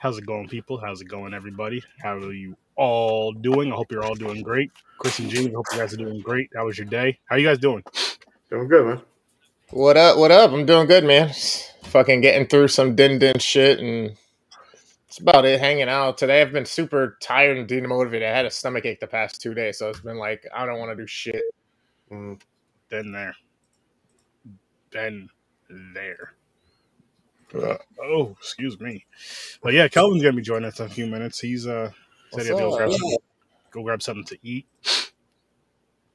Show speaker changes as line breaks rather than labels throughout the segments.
How's it going, people? How's it going, everybody? How are you all doing? I hope you're all doing great. Chris and James, I hope you guys are doing great. How was your day? How are you guys doing?
Doing good, man.
What up? What up? I'm doing good, man. Just fucking getting through some din din shit, and it's about it. Hanging out today. I've been super tired and demotivated. I had a stomach ache the past two days, so it's been like I don't want to do shit.
Mm.
Been there. Been there.
Uh,
Oh, excuse me. But yeah, Kelvin's gonna be joining us in a few minutes. He's uh said he'll go grab,
up?
some, go grab something to eat.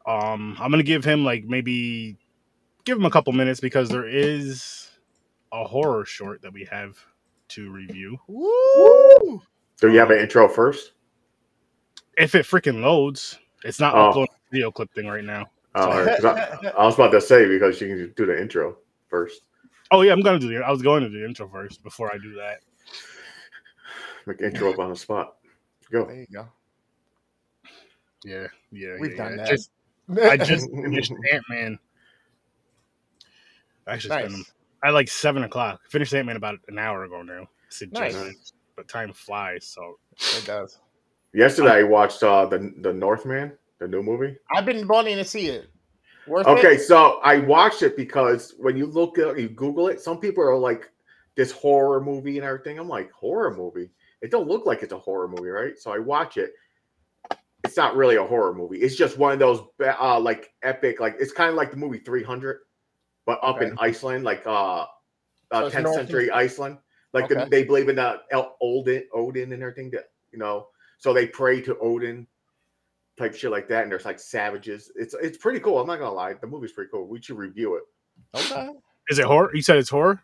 Um, I'm gonna give him like maybe give him a couple minutes because there is a horror short that we have to review.
Woo!
Do you have an intro first?
If it freaking loads, it's not
Oh.
uploading video clip thing right now.
Oh, all right, 'cause I, I was about to say because you can do the intro first.
Oh yeah, I'm gonna do the. I was going to do the intro first before I do that.
Make intro up on the spot. Go.
There you go.
Yeah, yeah.
We've
yeah,
done
yeah.
that.
Just, I just finished Ant Man. Actually, it's been
nice.
at like seven o'clock. Finished Ant Man about an hour ago now.
Nice.
just- but time flies. So
It does.
Yesterday I watched uh, the the Northman, the new movie.
I've been wanting to see it. Worth
Okay,
it?
so I watched it because when you look at you Google it, some people are like this horror movie and everything. I'm like horror movie. It don't look like it's a horror movie, right? So I watch it. It's not really a horror movie. It's just one of those uh, like epic, like it's kind of like the movie 300, but up in Iceland, like uh, uh
it's
10th
North-
century Iceland. Like the, they believe in the El- Odin, Odin and everything. That you know, so they pray to Odin, type shit like that. And there's like savages. It's it's pretty cool. I'm not gonna lie, the movie's pretty cool. We should review it.
Okay.
is it horror? You said it's horror.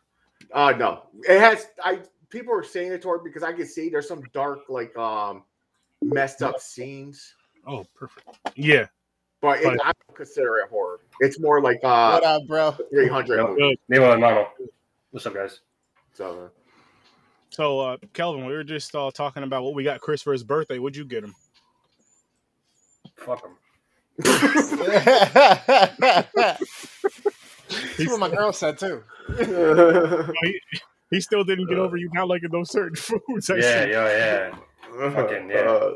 Uh no, it has. I people are saying it's horror because I can see there's some dark, like um, messed up scenes,
Oh, perfect. Yeah,
but it, I don't consider it horror. It's more like uh
what up, bro?
300
Yeah.
movie.
good.
Nemo hermano. What's up, guys?
So
So, uh, Kelvin, we were just uh, talking about what we got Chris for his birthday. What'd you get him?
Fuck him.
That's what my girl said too.
He, he still didn't get over you not liking those certain foods. I
Yeah,
see.
yeah, yeah. Fucking, yeah.
uh,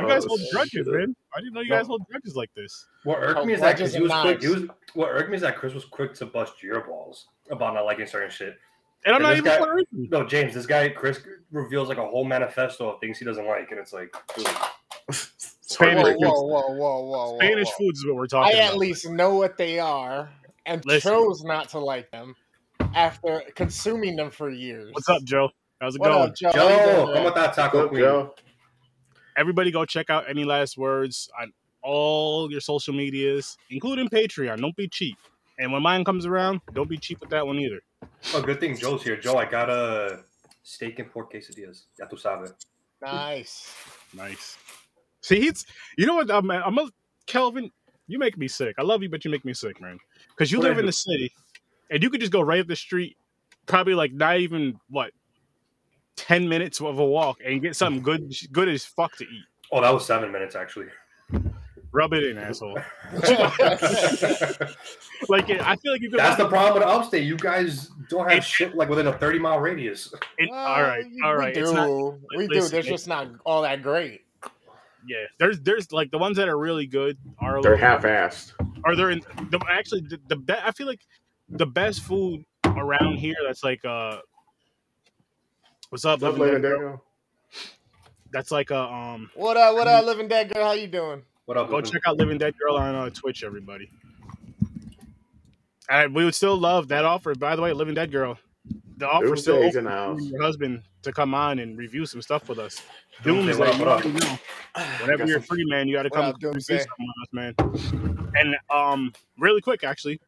You guys
Oh,
hold
shit.
grudges, man. I didn't know you guys hold grudges like this.
what irked
How
me is that
grudges
because he was quick. Was what irked me is that Chris was quick to bust your balls about not liking certain shit.
And I'm
And
not even
guy-
Puerto Rican.
No, James, this guy Chris reveals like a whole manifesto of things he doesn't like, and it's like, dude,
Spanish
Whoa,
foods.
whoa, whoa, whoa, whoa, whoa.
Spanish
whoa.
foods is what we're talking about.
I at
about.
least know what they are and
Listen.
chose not to like them after consuming them for years.
What's up, Joe? How's it
What
going?
up, Joe? How you
Joe,
doing,
come
man?
with that taco queen.
Joe.
Everybody go check out Any Last Words on all your social medias, including Patreon. Don't be cheap. And when mine comes around, don't be cheap with that one either.
Oh, good thing Joe's here. Joe, I got a steak and pork quesadillas. Ya tu sabes.
Nice.
Nice. See, he's you know what? I'm, I'm a Kelvin. You make me sick. I love you, but you make me sick, man. Because you
What
live in the city, and you could just go right up the street, probably like not even what ten minutes of a walk, and get something good, good as fuck to eat.
Oh, that was seven minutes actually.
Rub it in, asshole.
That's
Like I feel like you could.
the problem with upstate. You guys don't have
It-
shit like within a thirty mile radius.
it- all right, all right.
We
It's
do.
not.
we do.
listen,
They're
it-
just not all that great.
Yeah, there's there's like the ones that are really good are a
They're half-assed.
are there in the actually the, the be, I feel like the best food around here that's like uh what's up
What's up,
Living
Living
Dead
Dead
Girl?
Girl?
that's like a um
What up? What up, living dead girl? How you doing?
What up?
go
Living?
check out Living Dead Girl on uh, Twitch everybody and we would still love that offer by the way Living Dead Girl the offer still open
in the
for
house.
your husband to come on and review some stuff with us
Doomsday,
Doomsday,
what up,
you
what up?
already know. whenever you're
some-
free man you got to come
up,
review
Doomsday?
something with us man and um really quick actually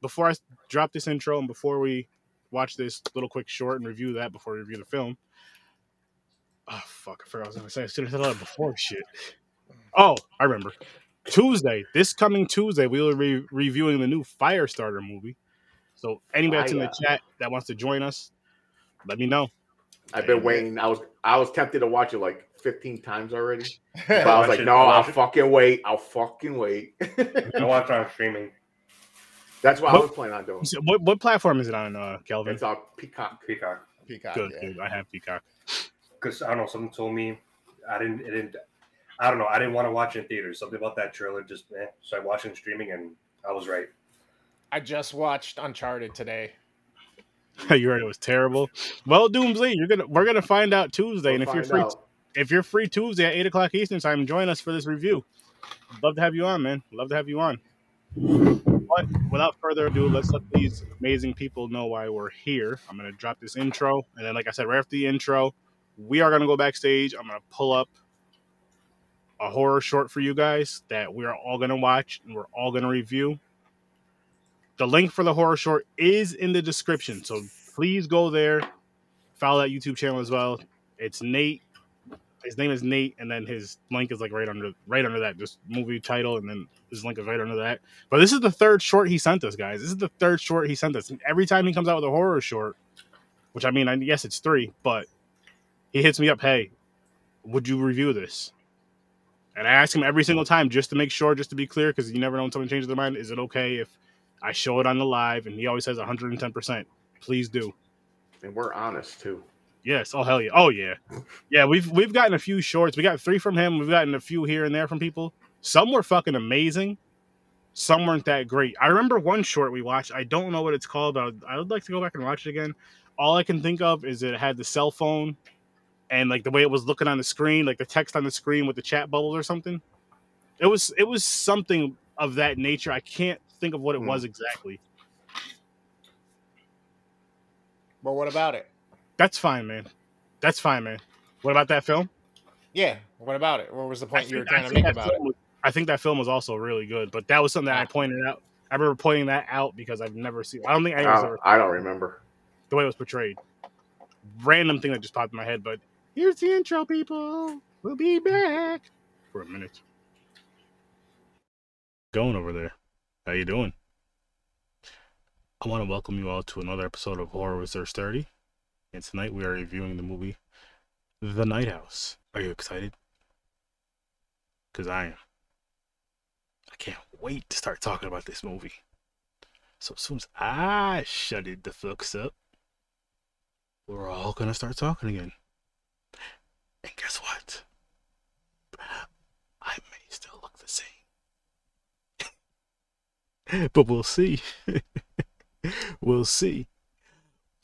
before I drop this intro and before we watch this little quick short and review that before we review the film. Oh fuck! I forgot what I was gonna say. I should have said that before. Shit. Oh, I remember. Tuesday, this coming Tuesday, we will be reviewing the new Firestarter movie. So anybody that's in the
Fire.
chat that wants to join us, let me know.
I've been waiting. I was I was tempted to watch it like 15 times already. But I was like,
it,
no, I'll
it.
fucking wait. I'll fucking wait.
I watch it on streaming.
That's what I was planning on doing.
So what what platform is it on, uh, Kelvin?
It's on Peacock.
Peacock.
Peacock.
Good,
yeah.
good. I have Peacock.
because I don't know. Someone told me I didn't. It didn't. I don't know. I didn't want to watch it in theaters. Something about that trailer just. Eh. So I watched it in streaming, and I was right.
I just watched Uncharted today.
you heard it was terrible. Well, Doomsley, you're gonna we're gonna find out Tuesday,
We'll
and if you're free,
out.
if you're free Tuesday at eight o'clock Eastern time, join us for this review. Love to have you on, man. Love to have you on. But without further ado, let's let these amazing people know why we're here. I'm gonna drop this intro, and then, like I said, right after the intro, we are gonna go backstage. I'm gonna pull up a horror short for you guys that we are all gonna watch and we're all gonna review. The link for the horror short is in the description, so please go there. Follow that YouTube channel as well. It's Nate. His name is Nate, and then his link is like right under right under that just movie title, and then his link is right under that. But this is the third short he sent us, guys. This is the third short he sent us. And every time he comes out with a horror short, which I mean, I guess it's three, but he hits me up, hey, would you review this? And I ask him every single time just to make sure, just to be clear, because you never know when someone changes their mind. Is it okay if I show it on the live? And he always says 110%. Please do.
and we're honest too.
Yes. Oh hell yeah. Oh yeah. Yeah, we've we've gotten a few shorts. We got three from him. We've gotten a few here and there from people. Some were fucking amazing. Some weren't that great. I remember one short we watched. I don't know what it's called. I would, I would like to go back and watch it again. All I can think of is it had the cell phone and like the way it was looking on the screen, like the text on the screen with the chat bubbles or something. It was it was something of that nature. I can't think of what it
Hmm.
was exactly.
But what about it?
That's fine, man. That's fine, man. What about that film?
Yeah, what about it? What was the
I
point you were
think- I
trying to make about it?
was- I think that film was also really good, but that was something that I
Ah.
pointed out. I remember pointing that out because I've never seen. I don't think
I
anyone's ever
I don't remember.
the way it was portrayed. Random thing that just popped in my head, but here's the intro, people. We'll be back for a minute. Going over there. How you doing? I want to welcome you all to another episode of Horror Research 30. And tonight we are reviewing the movie The Night House. Are you excited? Because I am. I can't wait to start talking about this movie. So as soon as I shut it the fucks up, we're all gonna start talking again. And guess what? I may still look the same. but we'll see. we'll see.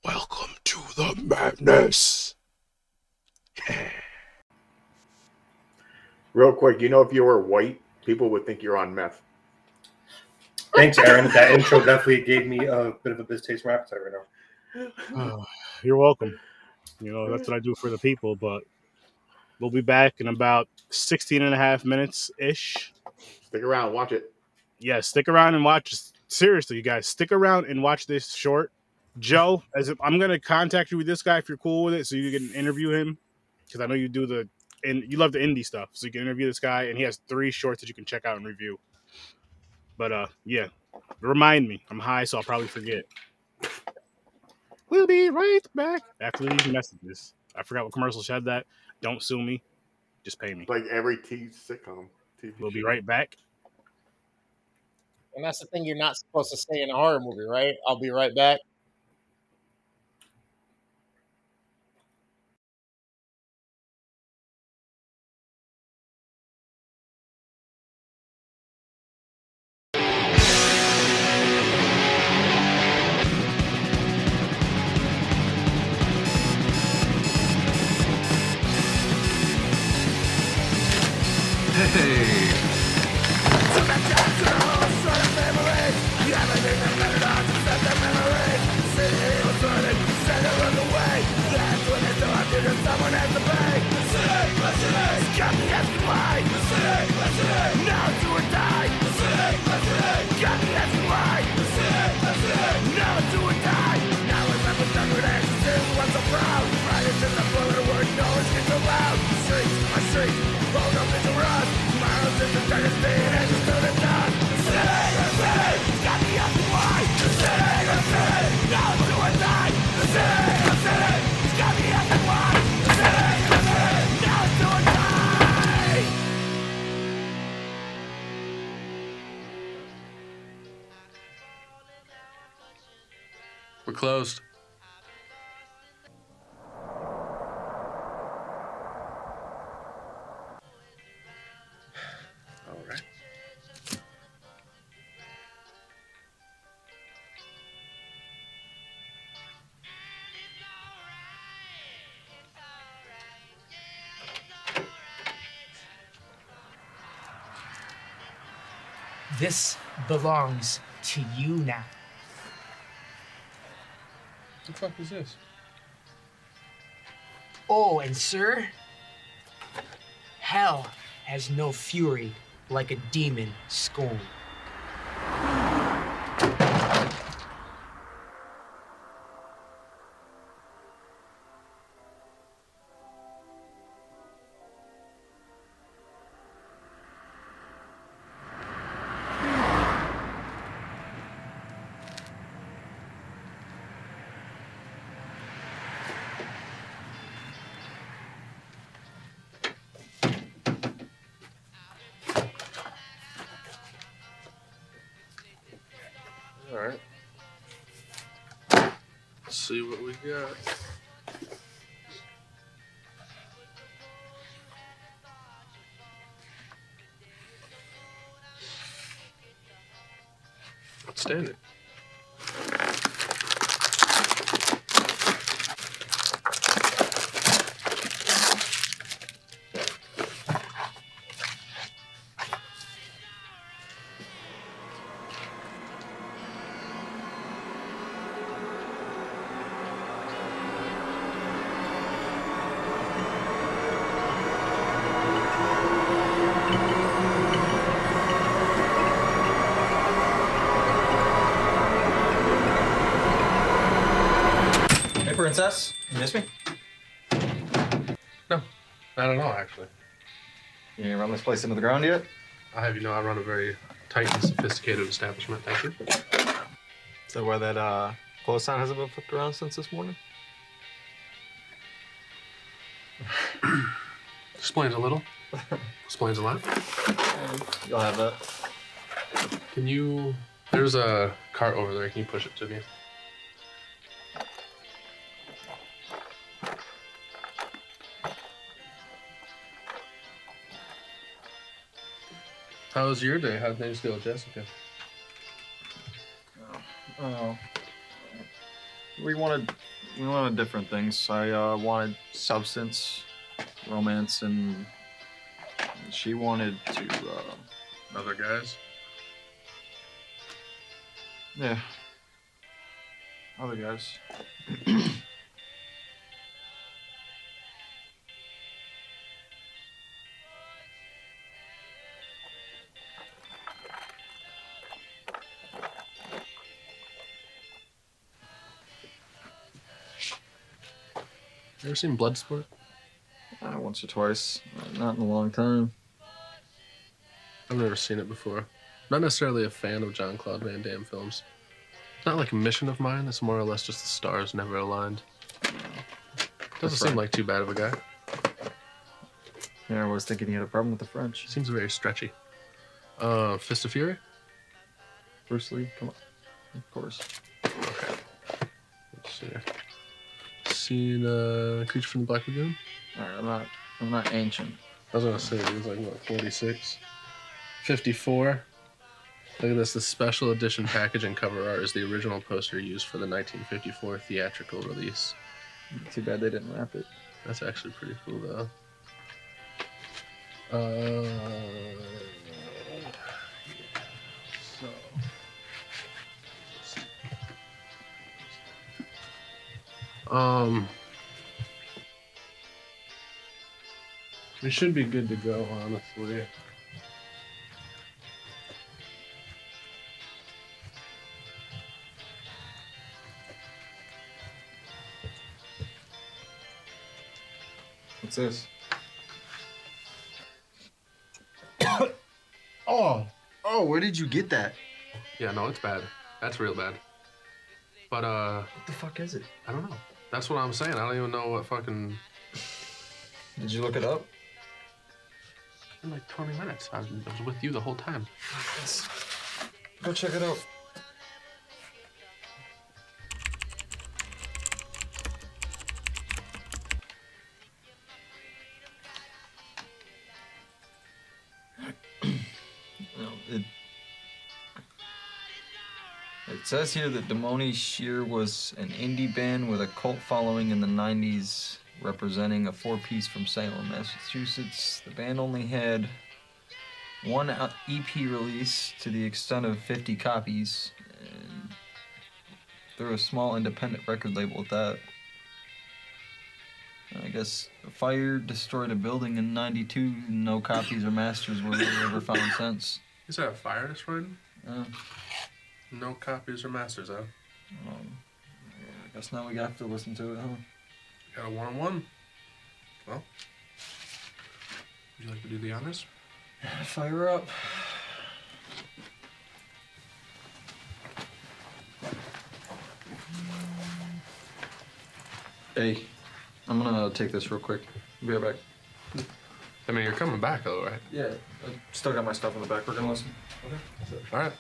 Welcome to the madness. Yeah.
Real quick, you know, if you were white, people would think you're on meth.
Thanks, Aaron. that intro definitely gave me a bit of a biz taste from appetite right now.
Oh, you're welcome. You know, that's what I do for the people, but we'll be back in about 16 and a half minutes ish.
Stick around, watch it.
Yeah, stick around and watch. Seriously, you guys, stick around and watch this short. Joe, as if, I'm gonna contact you with this guy if you're cool with it, so you can interview him because I know you do the and you love the indie stuff, so you can interview this guy, and he has three shorts that you can check out and review. But uh, yeah, remind me. I'm high, so I'll probably forget. We'll be right back after these messages. I forgot what commercial said that. Don't sue me. Just pay me.
Like every T sitcom. TV
We'll be right back.
And that's the thing you're not supposed to say in a horror movie, right? I'll be right back. This belongs to you now.
What the fuck is this?
Oh, and sir, hell has no fury like a demon scorn.
What. Outstanding.
Princess. You miss me?
No, not at all, actually.
You ain't run this place into the ground yet?
I have you know I run a very tight and sophisticated establishment. Thank you.
Is that why that uh, close sign hasn't been flipped around since this morning?
Explains a little. Explains a lot.
You'll have that.
Can you? There's a cart over there. Can you push it to me? How was your day? How'd things go with Jessica?
Oh. We wanted we wanted different things. I uh, wanted substance, romance, and she wanted to. Uh,
Other guys?
yeah. Other guys.
ever seen Bloodsport?
Uh, once or twice. Not in a long time.
I've never seen it before. Not necessarily a fan of Jean-Claude Van Damme films. Not like a mission of mine. It's more or less just the stars never aligned. Doesn't seem like too bad of a guy.
Yeah, I was thinking he had a problem with the French.
Seems very stretchy. Uh, Fist of Fury.
Bruce Lee, come on. Of course. Okay.
Let's see. Seen uh, Creature from the Black Lagoon.
All right, I'm not. I'm not ancient.
I was gonna say it was like what 46, 54. Look at this. The special edition package and cover art is the original poster used for the 1954 theatrical release.
Too bad they didn't wrap it.
That's actually pretty cool though. Uh, so. Um, we should be good to go, honestly.
What's this?
Oh,
Oh, where did you get that?
yeah, no, it's bad. That's real bad. But uh,
What the fuck is it?
I don't know. That's what I'm saying. I don't even know what fucking.
Did you look it up?
In like 20 minutes. I was, I was with you the whole time.
Go check it out. Says here that Demoni Shear was an indie band with a cult following in the 90s, representing a four piece from Salem, Massachusetts. The band only had one uh, EP release to the extent of 50 copies. And they're a small independent record label at that. I guess a fire destroyed a building in 92. No copies or masters were really ever found since.
Is that a fire destroyed? him? No copies or masters, huh?
um, I guess now we have to listen to it, huh?
Got a one on one. Well, would you like to do the honors?
Fire up. Hey, I'm gonna take this real quick. Be right back.
I mean, you're coming back though, right?
Yeah, I still got my stuff in the back. We're gonna listen. Okay.
All right.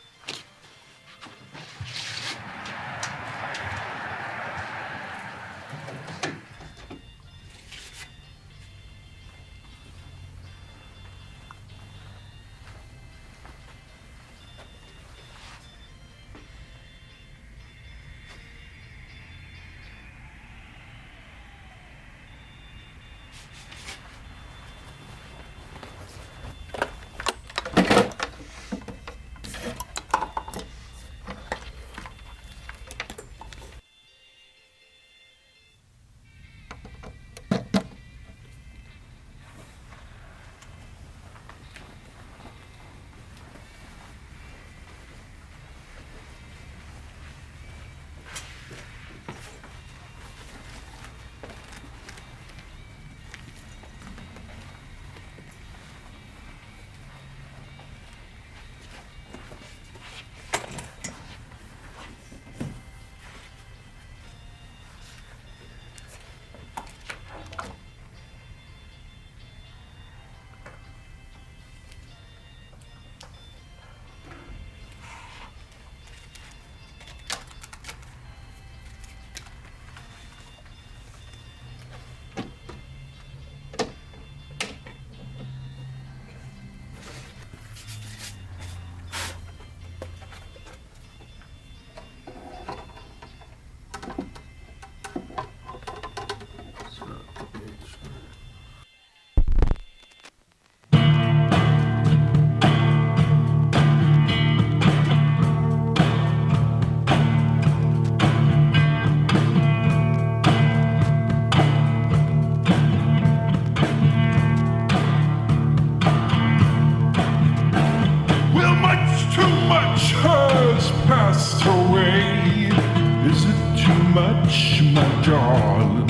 Much, my darling?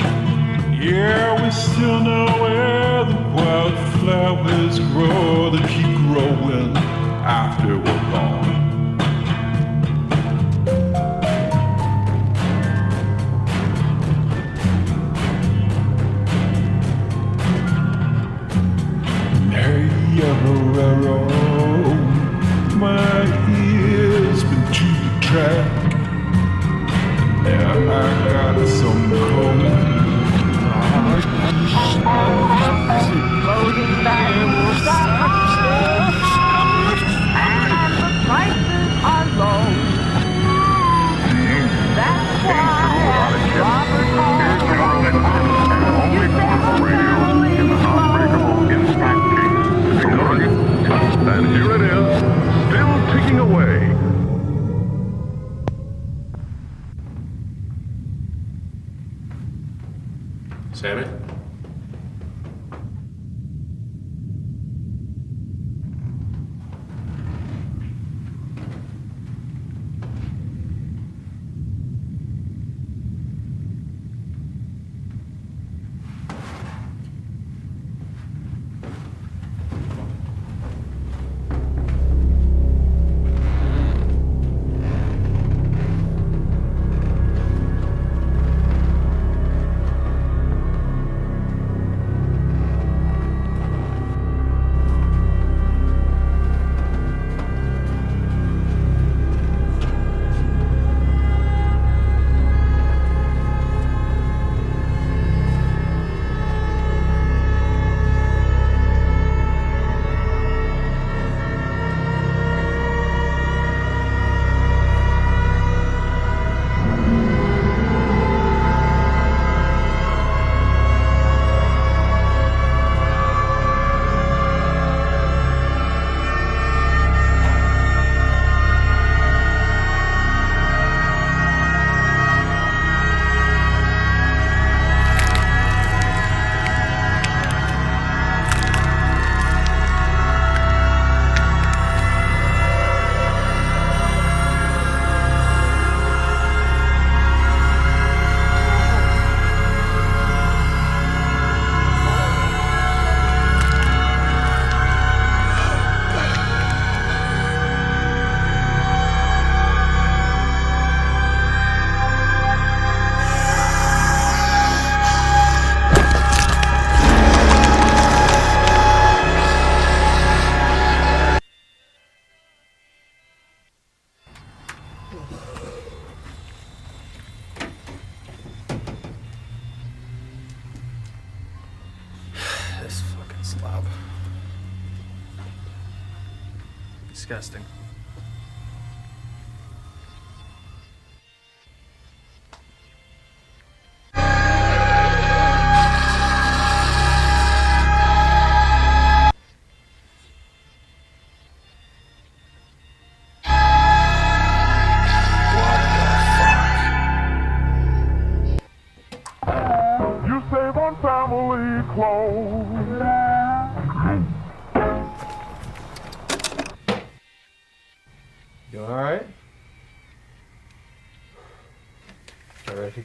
Yeah, we still know where the wildflowers grow. They keep growing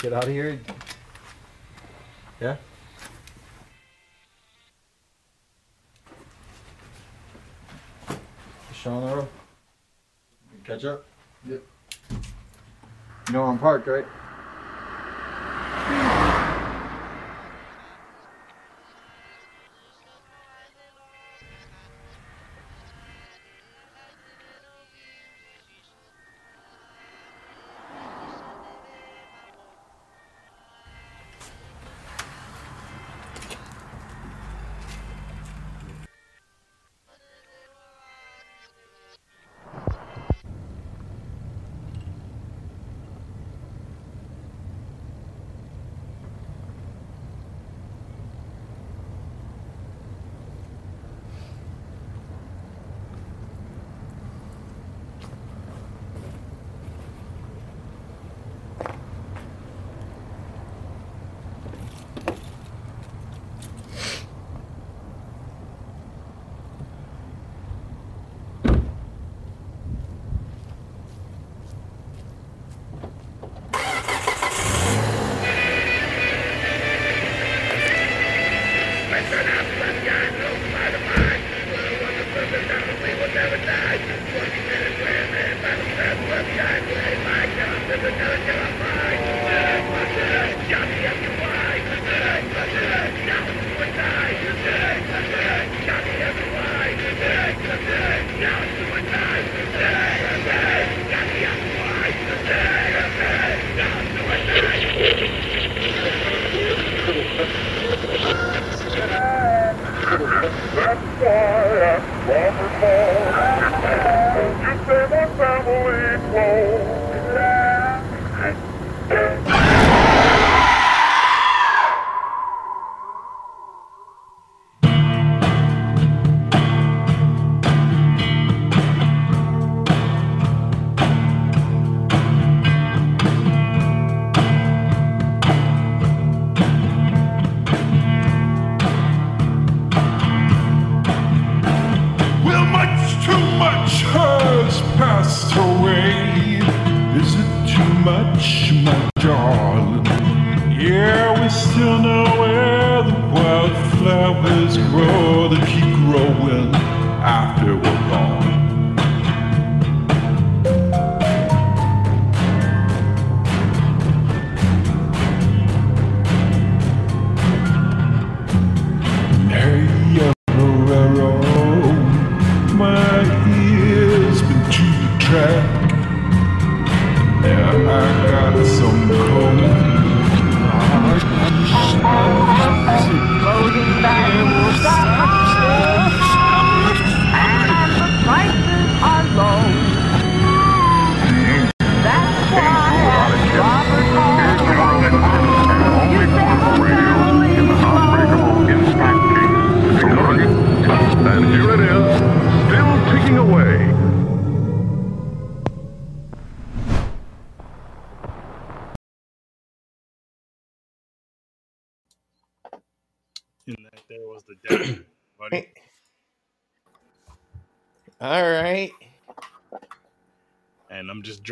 get out of here? Yeah? Sean? Catch up? Yep. You know I'm parked, right?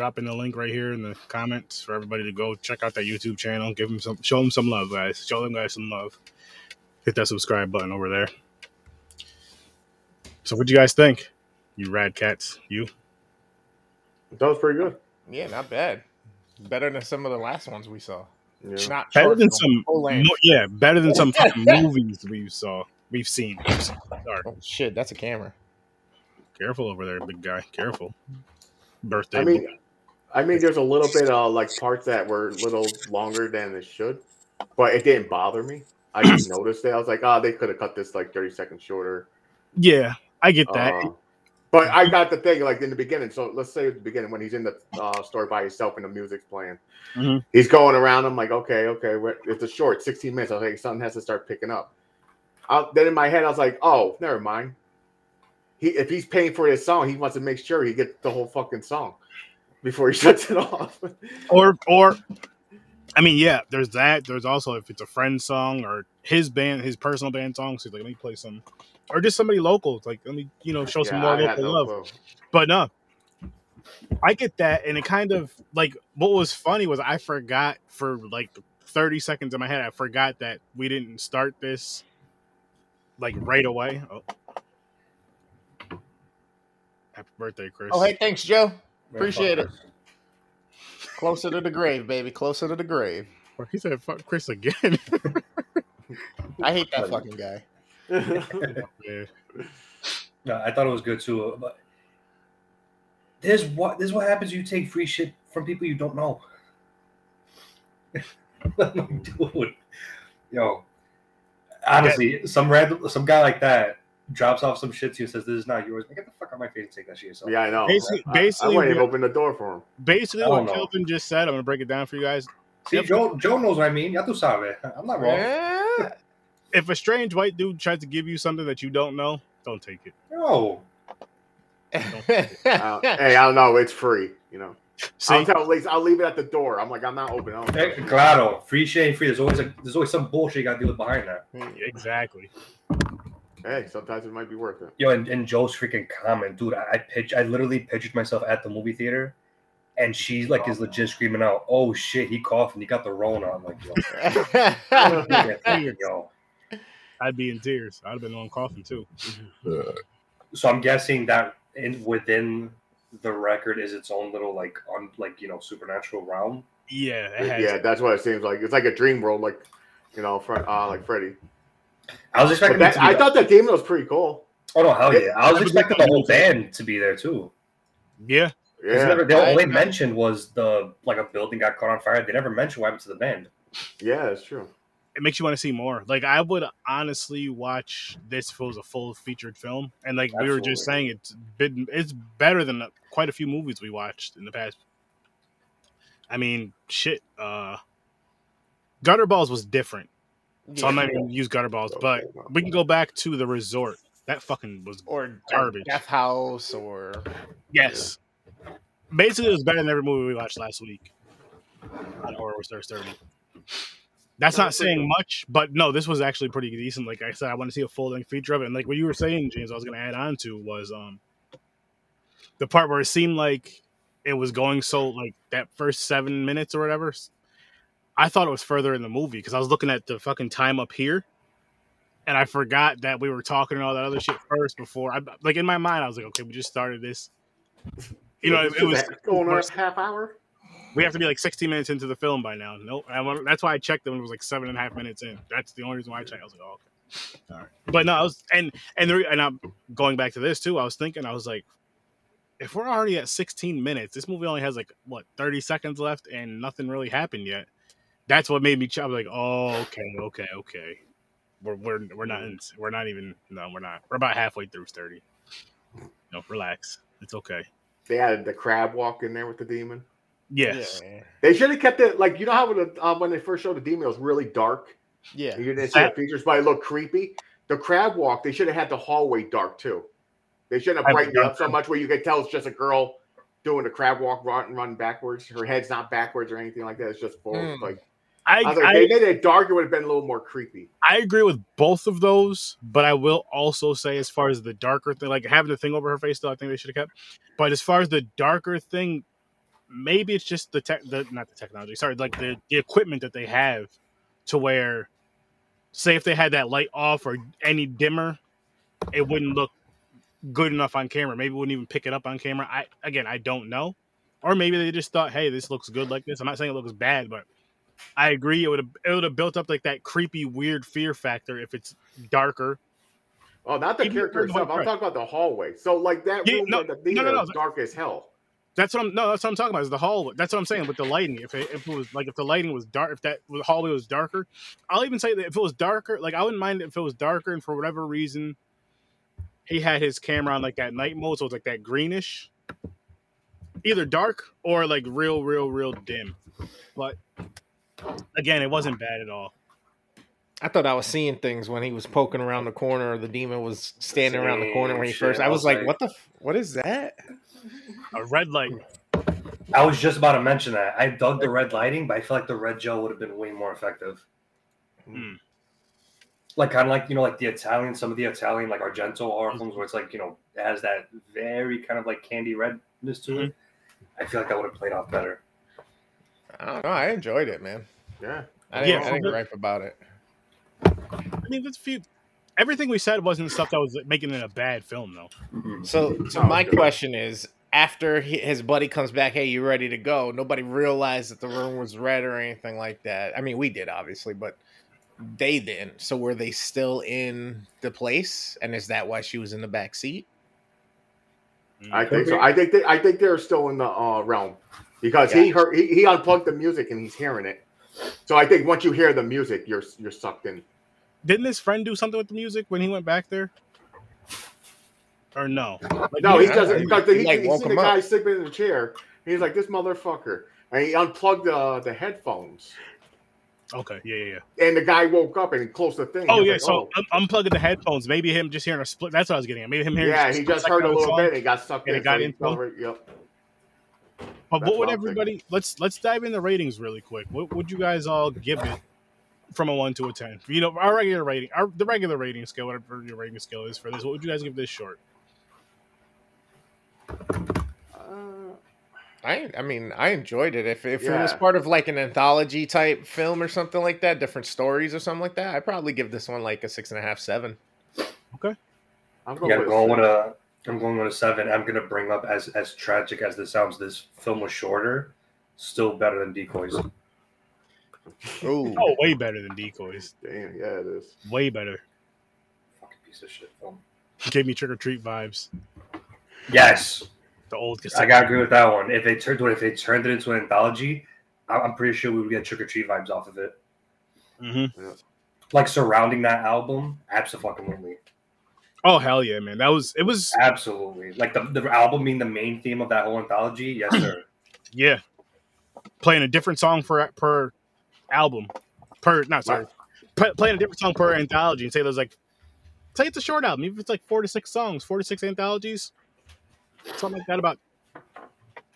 Dropping the link right here in the comments for everybody to go check out that YouTube channel. Give them some, show them some love, guys. Show them guys some love. Hit that subscribe button over there. So, what do you guys think? You rad cats, you?
That was pretty good.
Yeah, not bad. Better than some of the last ones we saw.
Yeah.
Not
Better than some,
full
mo- yeah, better than some fucking movies we saw, we've seen. We've seen. Sorry.
Oh shit, that's a camera.
Careful over there, big guy. Careful. Birthday.
I mean, I mean, there's a little bit of like parts that were a little longer than it should, but it didn't bother me. I just noticed it. I was like, oh, they could have cut this like 30 seconds shorter.
Yeah, I get that.
Uh, but I got the thing like in the beginning. So let's say at the beginning when he's in the uh, store by himself and the music's playing,
Mhm.
he's going around. I'm like, okay, okay, it's a short, 16 minutes. I was like, something has to start picking up. Uh, then in my head, I was like, oh, never mind. He if he's paying for this song, he wants to make sure he gets the whole fucking song before he shuts it off.
or or I mean, yeah, there's that. There's also if it's a friend song or his band, his personal band song. So he's like, let me play some, or just somebody local. Like, let me, you know, show some more local
no
love.
clue.
But no, I get that, and it kind of like what was funny was I forgot for like 30 seconds in my head. I forgot that we didn't start this like right away. Oh. Happy birthday, Chris.
Oh, hey, thanks, Joe.
Man,
Appreciate it. Closer to the grave, baby. Closer to the grave.
He said, "Fuck Chris again."
I hate that fucking guy.
No, I thought it was good too. But this what this is what happens. when You take free shit from people you don't know. Dude, yo, honestly, some random some guy like that drops off some shit to you and says, "This is not yours." Like, get the fuck out of my face and take that shit yourself.
yeah, I know.
Basically-
I-
basically
I, wouldn't even
what-
open the door for him.
Basically, what
don't know.
Kelvin just said, I'm gonna break it down for you guys.
See, Joe, Joe knows what I mean. Ya tu sabe. I'm not wrong.
Yeah.
If a strange white dude tries to give you something that you don't know, don't take it.
No.
Uh, hey, I don't know. It's free. You know.
See,
I'll tell Lisa. I'll leave it at the door. I'm like, I'm not opening. I don't
Eh, Claro, free shit free. There's always a, there's always some bullshit you gotta deal with behind that.
exactly.
Hey, sometimes it might be worth it.
Yo, and, and Joe's freaking comment, dude. I, I pitch, I literally pictured myself at the movie theater, and she like is legit screaming out, "Oh shit, he coughed and he got the Rona." I'm like, yo, yo.
I'd be in tears. I'd have been on coughing too.
So I'm guessing that in within the record is its own little like on like you know supernatural realm.
Yeah, it has.
Yeah, that's what it seems like. It's like a dream world, like you know, for, uh, like Freddy.
I was expecting.
that,
to be
I
the-
thought that demon was pretty cool.
oh no, hell yeah! I was
Yeah.
expecting the whole band to be there too.
yeah.
'Cause
Yeah,
never, the only mention was the like a building got caught on fire. They never mentioned what happened to the band.
yeah, it's true.
It makes you want to see more. Like I would honestly watch this if it was a full featured film. And like we were just saying, it's been it's better than quite a few movies we watched in the past. I mean, shit. Uh, Gutter Balls was different, so I'm not even gonna use Gutter Balls. But we can go back to the resort. That fucking was
or
Garbage.
Death House or
Yes. Basically, it was better than every movie we watched last week on Horror Stars 30. That's not saying much, but no, this was actually pretty decent. Like I said, I want to see a full length feature of it. And like what you were saying, James, I was going to add on to was um the part where it seemed like it was going so like that first seven minutes or whatever. I thought it was further in the movie because I was looking at the fucking time up here, and I forgot that we were talking and all that other shit first before. I like in my mind, I was like, okay, we just started this. You know, it, it was
going on a half hour.
we have to be like 16 minutes into the film by now. Nope. I, that's why I checked them. It was like seven and a half minutes in. That's the only reason why I checked. I was like, oh, okay. All right. But no, I was, and, and, the, and I'm going back to this too. I was thinking, I was like, if we're already at 16 minutes, this movie only has like, what, 30 seconds left and nothing really happened yet. That's what made me, chop. Like, oh, okay, okay, okay. We're, we're, we're not, in, we're not even, no, we're not. We're about halfway through 30. No, relax. It's okay.
They added the crab walk in there with the demon.
Yes.
yeah,
They should have kept it like you know how when, the, uh, when they first showed the demon, it was really dark.
yeah.
You didn't see the features, but it looked creepy. The crab walk, they should have had the hallway dark too. They shouldn't have brightened it up so much where you could tell it's just a girl doing the crab walk, run, run backwards. Her head's not backwards or anything like that. It's just forward.
Hmm.
Like
I,
I like,
I-
they made it dark. It would have been a little more creepy.
I agree with both of those, but I will also say, as far as the darker thing, like having the thing over her face, though, I think they should have kept. But as far as the darker thing, maybe it's just the tech, the not the technology, sorry, like the, the equipment that they have to where, say, if they had that light off or any dimmer, it wouldn't look good enough on camera. Maybe it wouldn't even pick it up on camera. I again, I don't know, or maybe they just thought, hey, this looks good like this. I'm not saying it looks bad, but I agree. It would have it would have built up like that creepy, weird fear factor if it's darker.
Oh, not the
Even
character itself. I'm talking about the hallway. So like that
Yeah,
room
no,
the
no, no, no,
dark as hell.
That's what I'm. No, that's what I'm talking about. Is the hallway. That's what I'm saying with the lighting. If it, if it was like if the lighting was dark, if that the hallway was darker, I'll even say that if it was darker, like I wouldn't mind if it was darker, and for whatever reason, he had his camera on like that night mode, so it's like that greenish, either dark or like real, real, real dim. But again, it wasn't bad at all.
I thought I was seeing things when he was poking around the corner, or the demon was standing around the corner when he
Same
first.
shit,
I
I
was
was
like,
like-
"What the? F- what is that?"
A red light.
I was just about to mention that. I dug the red lighting, but I feel like the red gel would have been way more effective.
Hmm. hmm.
Like kind of like you know, like the Italian, some of the Italian like Argento hmm. horror films, where it's like you know, it has that very kind of like candy redness to it. Hmm. I feel like that would have played off better.
I don't know. I enjoyed it, man.
Yeah.
I didn't,
Yeah,
I didn't
for-
gripe about it.
I mean, that's a few. Everything we said wasn't stuff that was making it a bad film, though.
So, so my question is: After he, his buddy comes back, hey, you ready to go? Nobody realized that the room was red or anything like that. I mean, we did obviously, but they didn't. So, were they still in the place? And is that why she was in the back seat?
I think so. I think they, I think they're still in the uh, realm because he heard he, he unplugged the music and he's hearing it. So I think once you hear the music, you're you're sucked in.
Didn't his friend do something with the music when he went back there? Or no? Like,
No, he
Yeah,
doesn't
he-
because
he,
he,
like,
he,
woke
see the
him up.
guy sleeping in the chair. He's like this motherfucker, and he unplugged the the headphones.
Okay, yeah, yeah, yeah.
And the guy woke up and closed the thing.
Oh yeah,
was
so
like,
un- unplugging the headphones. Maybe him just hearing a split. That's what I was getting at. Maybe him
oh.
hearing.
yeah,
a
he just heard a little
song.
bit. And he got sucked
And
in.
it got
so
into
fell
him.
right- Yep.
But
That's
what would
what I'm thinking.
everybody? Let's let's dive into ratings really quick. What would you guys all give it from a one to a ten? You know, our regular rating, our the regular rating scale, whatever your rating scale is for this. What would you guys give this short?
Uh,
I, I mean, I enjoyed it. If if it was part of like an anthology type film or something like that, different stories or something like that, I'd probably give this one like a six and a half, seven.
Okay.
I'm
going
I'm
with
going
a
with a. I'm going with a seven. I'm gonna bring up as as tragic as this sounds. This film was shorter, still better than Decoys.
Ooh,
Oh, way better than Decoys.
Damn, yeah, it is.
Way better.
Fucking piece of shit film.
Gave me trick or treat vibes.
Yes,
The old
I gotta agree with that one. If they turned if they turned it into an anthology, I- I'm pretty sure we would get trick or treat vibes off of it.
hmm
Like surrounding that album, absolutely,
Oh hell yeah, man! That was it. Was
absolutely. Like the the album being the main theme of that whole anthology. Yes, sir.
yeah, playing a different song for per album, per not sorry, P- playing a different song per anthology, and say there's like, say it's a short album, even if it's like four to six songs, four to six anthologies, something like that, about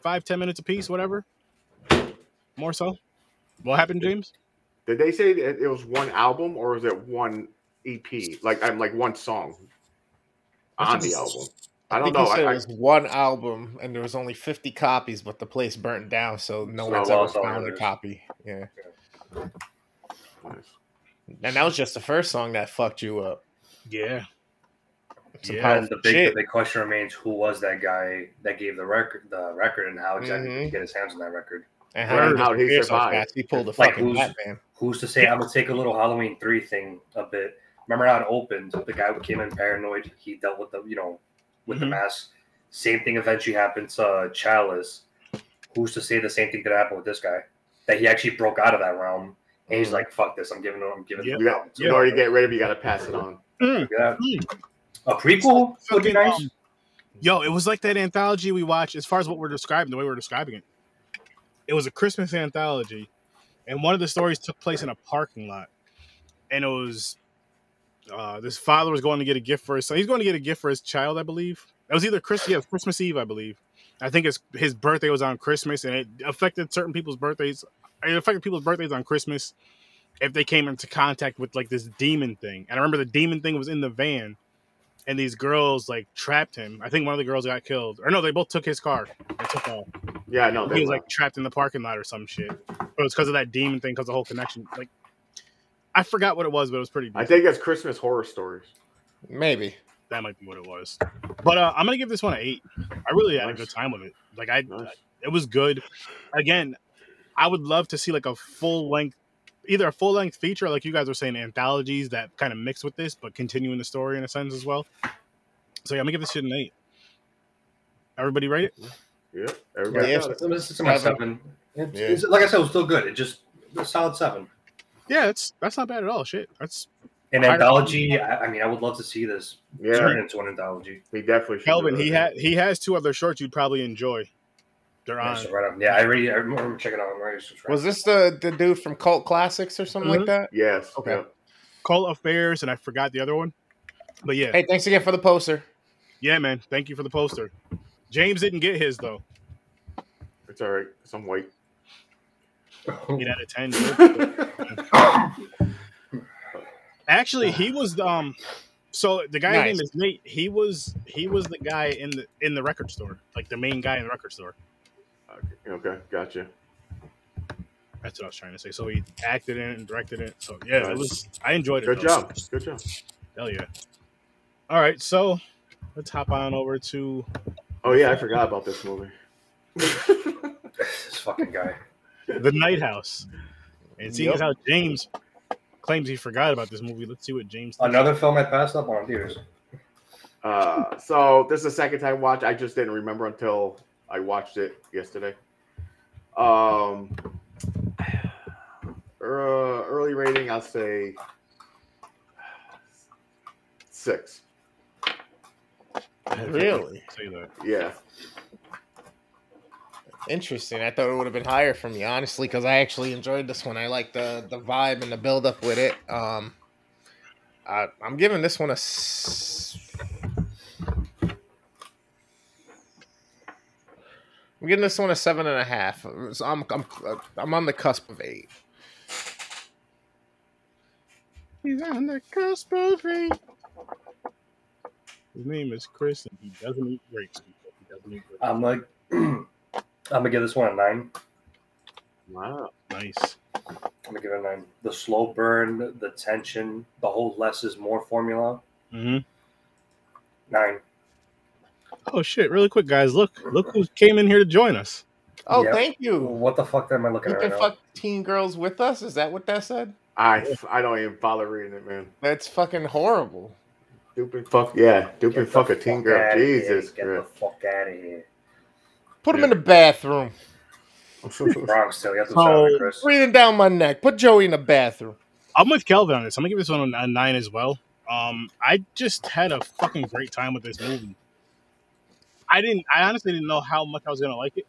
five ten minutes a piece, whatever. More so. What happened, James?
Did they say that it was one album or was it one EP? Like I'm like one song on the album. I don't
think
know.
he said
I,
it was one album, and there was only fifty copies, but the place burnt down, so no
So
one's ever found a copy. Yeah,
I,
and that was just the first song that fucked you up.
Yeah.
Some
Yeah,
the big
shit.
the big question remains: Who was that guy that gave the record the record, and how exactly did he
Mhm.
get his hands on that record?
And
Word.
how
How
did
he
he so
survived.
fast? He pulled the
Like,
fucking
who's-
Batman.
Who's to say? I'm gonna take a little Halloween three thing a bit. Remember how it opened? The guy who came in paranoid. He dealt with the you know with the
Mhm.
mask. Same thing eventually happened to uh, Challis. Who's to say the same thing could happen with this guy? That he actually broke out of that realm, and he's like, "Fuck this! I'm giving it. I'm giving
Yep.
him."
you got, in order to get rid of it, you got to pass it on.
Yeah.
Mm.
A prequel would be nice.
um, Yo, it was like that anthology we watched. As far as what we're describing, the way we're describing it, it was a Christmas anthology, and one of the stories took place in a parking lot, and it was uh, this father was going to get a gift for his son. He's going to get a gift for his child, I believe. It was either Christmas, yeah, Christmas Eve, I believe. I think his his birthday was on Christmas, and it affected certain people's birthdays. It affected people's birthdays on Christmas if they came into contact with like this demon thing. And I remember the demon thing was in the van, and these girls like trapped him. I think one of the girls got killed, or no, they both took his car. They took off.
Yeah, no,
he was like trapped in the parking lot or some shit. But it was because of that demon thing, because the whole connection. Like, I forgot what it was, but it was pretty.
I think it's Christmas horror stories.
Maybe.
that might be what it was. But uh, I'm gonna give this one an eight. I really had a good time with it. Like I,
Nice.
it was good. Again, I would love to see like a full length, either a full length feature, like you guys were saying, anthologies that kind of mix with this, but continuing the story in a sense as well. So yeah, I'm gonna give this shit an eight. Everybody rate it?
Yeah, everybody
Yeah.
got it.
It's, it's my
Seven.
seven. It's,
Yeah.
it's- like I said, it was still good. It just a solid seven.
Yeah, that's that's not bad at all. Shit, that's
An anthology. I, I mean, I would love to see this
Yeah,
turn into an anthology.
he definitely should.
Kelvin. He had he has two other shorts you'd probably enjoy. They're
Yeah,
on.
so right on. yeah, I already I remember checking out. I'm already subscribed.
Was this the the dude from Cult Classics or something like
Mhm.
that?
Yes.
Okay.
yeah.
Cult Affairs, and I forgot the other one. But yeah,
Hey, thanks again for the poster.
yeah, man. Thank you for the poster. James didn't get his though.
It's all right. Some white.
Eight out of ten. Actually, he was um. So the guy's
Nice.
name is Nate. He was he was the guy in the in the record store, like the main guy in the record store.
Okay, gotcha.
That's what I was trying to say. So he acted in it and directed it. So yeah, it was. I enjoyed it.
Good
though.
job. Good job.
Hell yeah. All right, so let's hop on over to
Oh yeah, I forgot about this movie.
this fucking guy.
the Night House. And seeing
Yep.
how James claims he forgot about this movie, let's see what James. thinks.
Another film I passed up on theaters.
Uh, so this is the second time watch. I just didn't remember until I watched it yesterday. Um, uh, early rating, I'll say six.
Really
Say that.
Yeah,
interesting. I thought it would have been higher from you, honestly, because I actually enjoyed this one. I like the the vibe and the build up with it. Um, I, I'm giving this one a. s- I'm giving this one a seven and a half. So I'm I'm I'm on the cusp of eight.
He's on the cusp of eight. His name is Chris, and he doesn't eat grapes. He doesn't eat grapes.
I'm like, I'm gonna give this one a nine.
wow.
Nice.
I'm gonna give it a nine. The slow burn, the tension, the whole less is more formula.
Mm-hmm.
Nine.
Oh shit! Really quick, guys. Look, look who came in here to join us.
Oh,
Yep.
thank you.
What the fuck am I looking
You
at
can
right now?
fuck teen girls with us. Is that what that said?
I I don't even bother reading it, man.
That's fucking horrible.
Stupid fuck. Yeah, stupid
Get
fuck a teen
fuck
girl.
outta here.
Jesus
Get the fuck out of here.
Put him in the bathroom.
Bronx still. You have to
So-
sound it, Chris.
Breathing down my neck. Put Joey in the bathroom.
I'm with Kelvin on this. I'm gonna give this one a nine as well. Um, I just had a fucking great time with this movie. I didn't. I honestly didn't know how much I was gonna like it.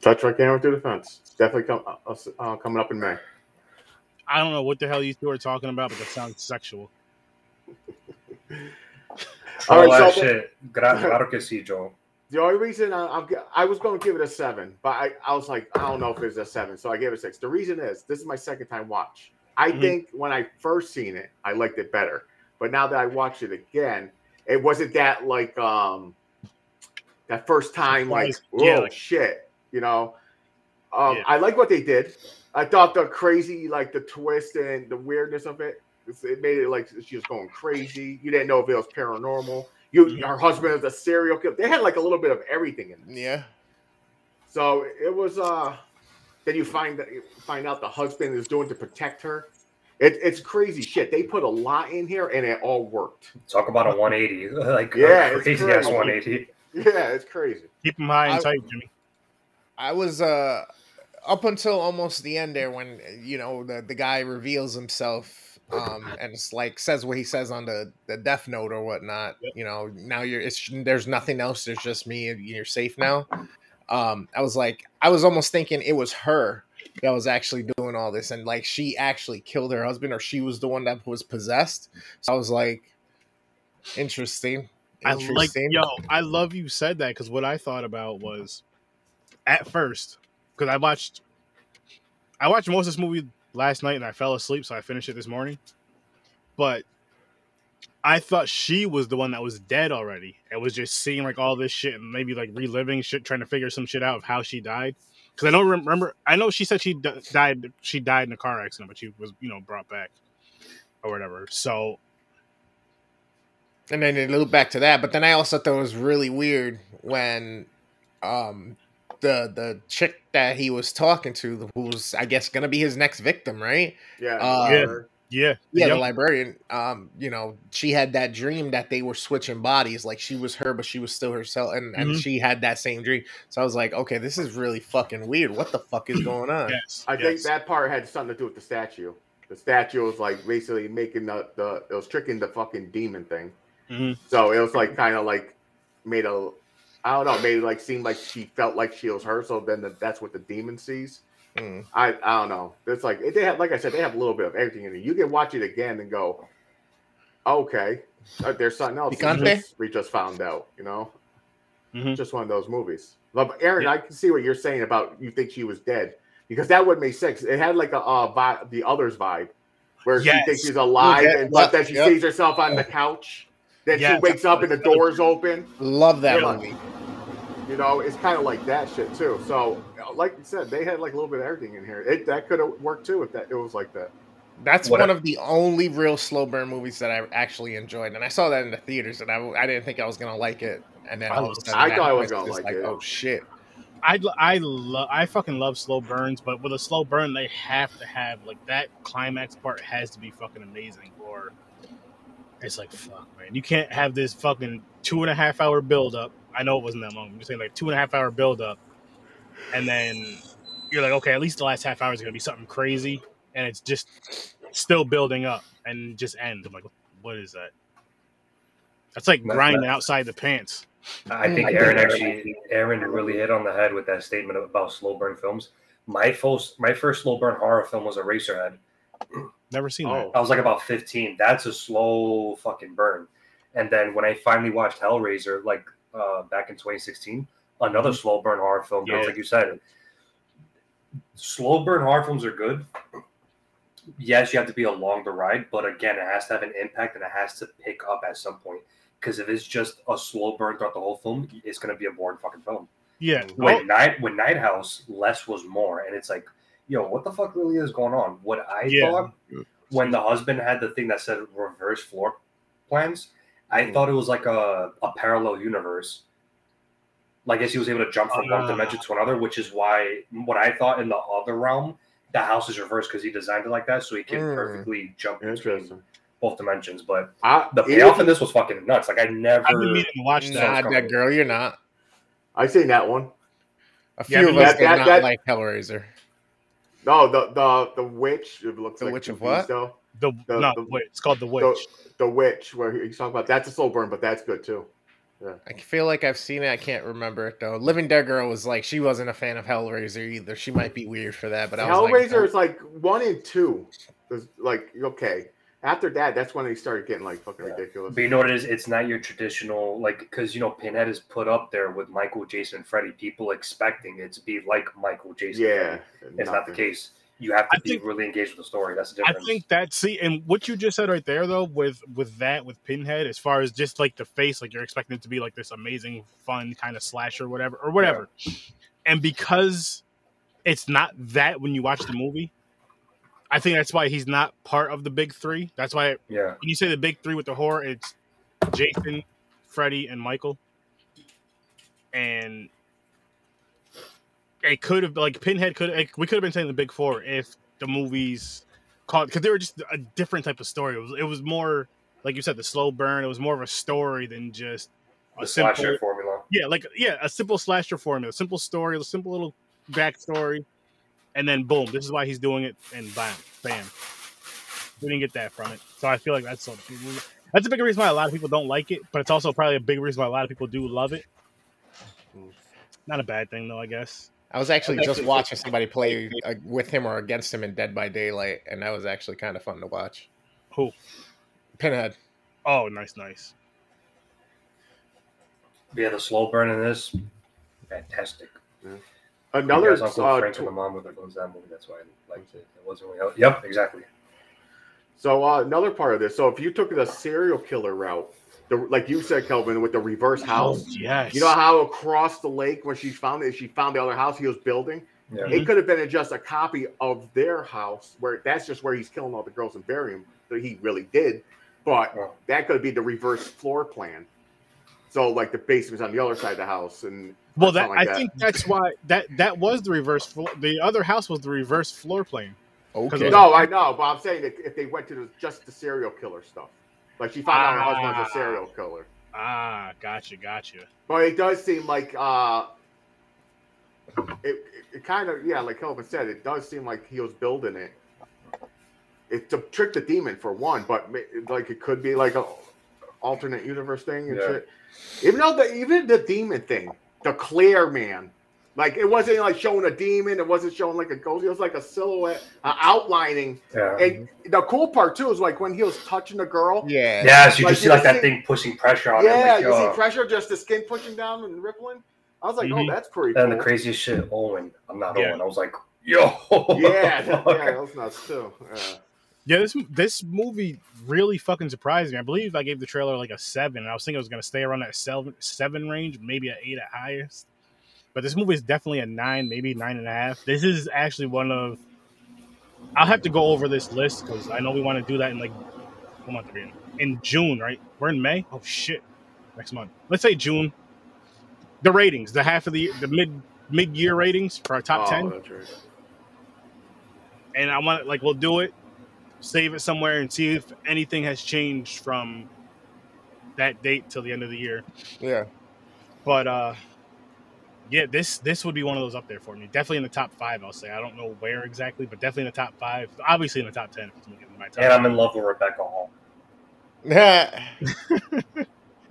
Touch right camera through the fence. Definitely come, uh, uh, coming up in May.
I don't know what the hell you two are talking about, but that sounds sexual.
All
All
right,
that
so-
shit. Gra- Claro que sí, Joe.
The only reason I, I'm, I was going to give it a seven, but I, I was like, I don't know if it's a seven, so I gave it a six. The reason is this is my second time watch. I
Mhm.
think when I first seen it, I liked it better, but now that I watched it again, it wasn't that like um that first time like
oh Yeah, like-
shit, you know. Um,
Yeah.
I like what they did. I thought the crazy, like the twist and the weirdness of it, it made it like she was going crazy. You didn't know if it was paranormal. You,
Mhm.
her husband is a serial killer. They had like a little bit of everything in it.
Yeah.
So it was. uh Then you find that you find out the husband is doing to protect her. It, it's crazy shit. They put a lot in here, and it all worked.
Talk about a 180. Like,
Yeah,
a
it's
crazy ass
crazy.
180.
Yeah, it's crazy.
Keep them high and
I-
tight, Jimmy.
I was uh up until almost the end there when you know the the guy reveals himself um and it's like says what he says on the the death note or whatnot
Yep.
you know now you're it's there's nothing else there's just me and you're safe now um i was like i was almost thinking it was her that was actually doing all this and like she actually killed her husband or she was the one that was possessed so i was like interesting
I like
interesting
yo. I love you said that because what I thought about was at first because I watched I watched most of this movie last night and I fell asleep, so I finished it this morning. But I thought she was the one that was dead already. It was just seeing like all this shit and maybe like reliving shit, trying to figure some shit out of how she died. Because I don't remember. I know she said she d- died. She died in a car accident, but she was you know brought back or whatever. So
and then it looped back to that. But then I also thought it was really weird when um the the chick that he was talking to, who was I guess gonna be his next victim, right?
Yeah.
Uh,
Yeah. Yeah,
Yeah,
Yep.
the librarian. Um, you know, she had that dream that they were switching bodies, like she was her, but she was still herself, and, and
Mhm.
she had that same dream. So I was like, okay, this is really fucking weird. What the fuck is going on?
Yes,
I think that part had something to do with the statue. The statue was like basically making the, the it was tricking the fucking demon thing.
Mhm.
So it was like kind of like made a I don't know, Maybe like seem like she felt like she was her. So then the, that's what the demon sees.
Mm.
I I don't know. It's like they have like I said they have a little bit of everything in it. You can watch it again and go, okay, uh, there's something else we
Picante?
just, we just found out. You know,
Mhm.
just one of those movies. But Aaron, I can see what you're saying about you think she was dead because that would make sense. It had like a uh, vi- the others vibe where
Yes.
she thinks she's alive,
Yeah,
and but then she
yep.
sees herself on the couch. Then
Yeah,
she wakes up and the doors open.
Love that
Yeah.
movie.
You know, it's kind of like that shit too. So, like you said, they had like a little bit of everything in here. It that could have worked too if that it was like that.
That's
What
one
I-
of the only real slow burn movies that I actually enjoyed, and I saw that in the theaters, and I, I didn't think I was gonna like it, and then
I
all of a sudden
I thought I was gonna
is
like it.
Oh shit!
I I love I fucking love slow burns, but with a slow burn, they have to have like that climax part has to be fucking amazing, or it's like fuck, man. You can't have this fucking two and a half hour build up. I know it wasn't that long. I'm just saying like two and a half hour build up, and then you're like, okay, at least the last half hour is gonna be something crazy, and it's just still building up and just end. I'm like, what is that? That's like grinding outside the pants.
I think Aaron actually Aaron really hit on the head with that statement about slow burn films. My first my first slow burn horror film was Eraserhead.
Never seen that.
Oh,
I was like about 15. That's a slow fucking burn. And then when I finally watched Hellraiser, like uh, back in 2016, another slow burn horror film.
Yeah.
Like you said, slow burn horror films are good. Yes, you have to be along the ride, but again, it has to have an impact and it has to pick up at some point. Because if it's just a slow burn throughout the whole film, it's going to be a boring fucking film.
Yeah.
With night, with Night House, less was more, and it's like, yo, what the fuck really is going on? What I
Yeah.
thought when the husband had the thing that said reverse floor plans, I
Mhm.
thought it was like a, a parallel universe. Like, I guess he was able to jump from one
Ah.
dimension to another, which is why what I thought in the other realm, the house is reversed because he designed it like that, so he can
Mm.
perfectly jump between
interesting.
both dimensions. But
I,
the
even-
payoff in this was fucking nuts. Like, I never.
I've been meaning to watch that.
Not
coming.
that girl, you're not.
I seen that one.
A few
but
of us
that-
did
that-
not
that-
like Hellraiser.
No, the the the witch. It looks
The
like
Witch of what?
The,
The-
no,
the-
wait, it's called the witch.
The witch, where he's talking about that's a slow burn, but that's good too. Yeah.
I feel like I've seen it. I can't remember it though. Living Dead Girl was like she wasn't a fan of Hellraiser either. She might be weird for that, but I was
Hellraiser
like,
is like one and two. Is like okay. After that, that's when they started getting like fucking ridiculous.
But you know what it is? It's not your traditional like because you know Pinhead is put up there with Michael, Jason, and Freddy. People expecting it to be like Michael, Jason.
Yeah,
Freddy. it's not the case. You have to
I
be
think-
really engaged with the story. That's the difference.
I think that see, and what you just said right there though, with with that with Pinhead, as far as just like the face, like you're expecting it to be like this amazing, fun kind of slasher, whatever, or whatever. And because it's not that when you watch the movie, I think that's why he's not part of the big three. That's why
yeah,
when you say the big three with the horror, it's Jason, Freddy, and Michael. And it could have like Pinhead could like, we could have been saying the big four if the movies called because they were just a different type of story. It was it was more like you said the slow burn. It was more of a story than just a
the
simple
slasher formula.
yeah like yeah a simple slasher formula, simple story, a simple little backstory, and then boom, this is why he's doing it, and bam, bam. We didn't get that from it, so I feel like that's a, that's a big reason why a lot of people don't like it, but it's also probably a big reason why a lot of people do love it. Not a bad thing though, I guess.
I was actually just watching somebody play uh, with him or against him in Dead by Daylight, and that was actually kind of fun to watch.
Who?
Pinhead.
Oh, nice, nice.
Yeah, the slow burn in this, fantastic.
Another
Yes, Uncle
uh,
Frank
tw-
and the mom with owns that movie. That's why I liked it. It wasn't really. Out. Yep, exactly.
So uh, another part of this. So if you took the serial killer route, the, like you said, Kelvin, with the reverse house,
yes.
you know how across the lake when she found it, she found the other house he was building.
Yeah.
It could have been just a copy of their house, where that's just where he's killing all the girls and burying them. That he really did, but
Oh.
that could be the reverse floor plan. So like the basement's on the other side of the house, and
well, that
like
I think that's why that that was the reverse floor. The other house was the reverse floor plan.
Okay.
No, I know, but I'm saying if, if they went to the, just the serial killer stuff, like she found out her husband's
Ah.
a serial killer.
Ah, gotcha, gotcha.
But it does seem like uh, it, it, it kind of yeah, like Kelvin said, it does seem like he was building it. It to trick the demon for one, but like it could be like a alternate universe thing and
Yeah.
shit. Even though the even the demon thing, the clear man, like it wasn't like showing a demon, it wasn't showing like a ghost. It was like a silhouette, uh, outlining.
Yeah.
And the cool part too is like when he was touching the girl.
Yeah.
Yeah, so you
Like,
just see like that
see-
thing pushing pressure on
Yeah,
him.
you
Like,
see
oh.
pressure, just the skin pushing down and rippling. I was like,
Mhm.
oh, that's pretty
And
cool.
the craziest shit, Owen. I'm not
Yeah.
Owen. I was like, yo.
yeah, that, yeah, that was nuts too. Yeah.
Yeah, this this movie really fucking surprised me. I believe I gave the trailer like a seven. and I was thinking it was gonna stay around that seven seven range, maybe an eight at highest. But this movie is definitely a nine, maybe nine and a half. This is actually one of. I'll have to go over this list because I know we want to do that in like what month are we in? In June, right? We're in May. Oh shit, next month. Let's say June. The ratings, the half of the the mid mid year ratings for our top
Oh,
ten
right.
and I want like we'll do it, save it somewhere, and see if anything has changed from that date till the end of the year.
Yeah.
But uh, yeah, this this would be one of those up there for me. Definitely in the top five, I'll say. I don't know where exactly, but definitely in the top five. Obviously in the top ten. if it's looking at my top
And I'm in love with Rebecca Hall. Yeah.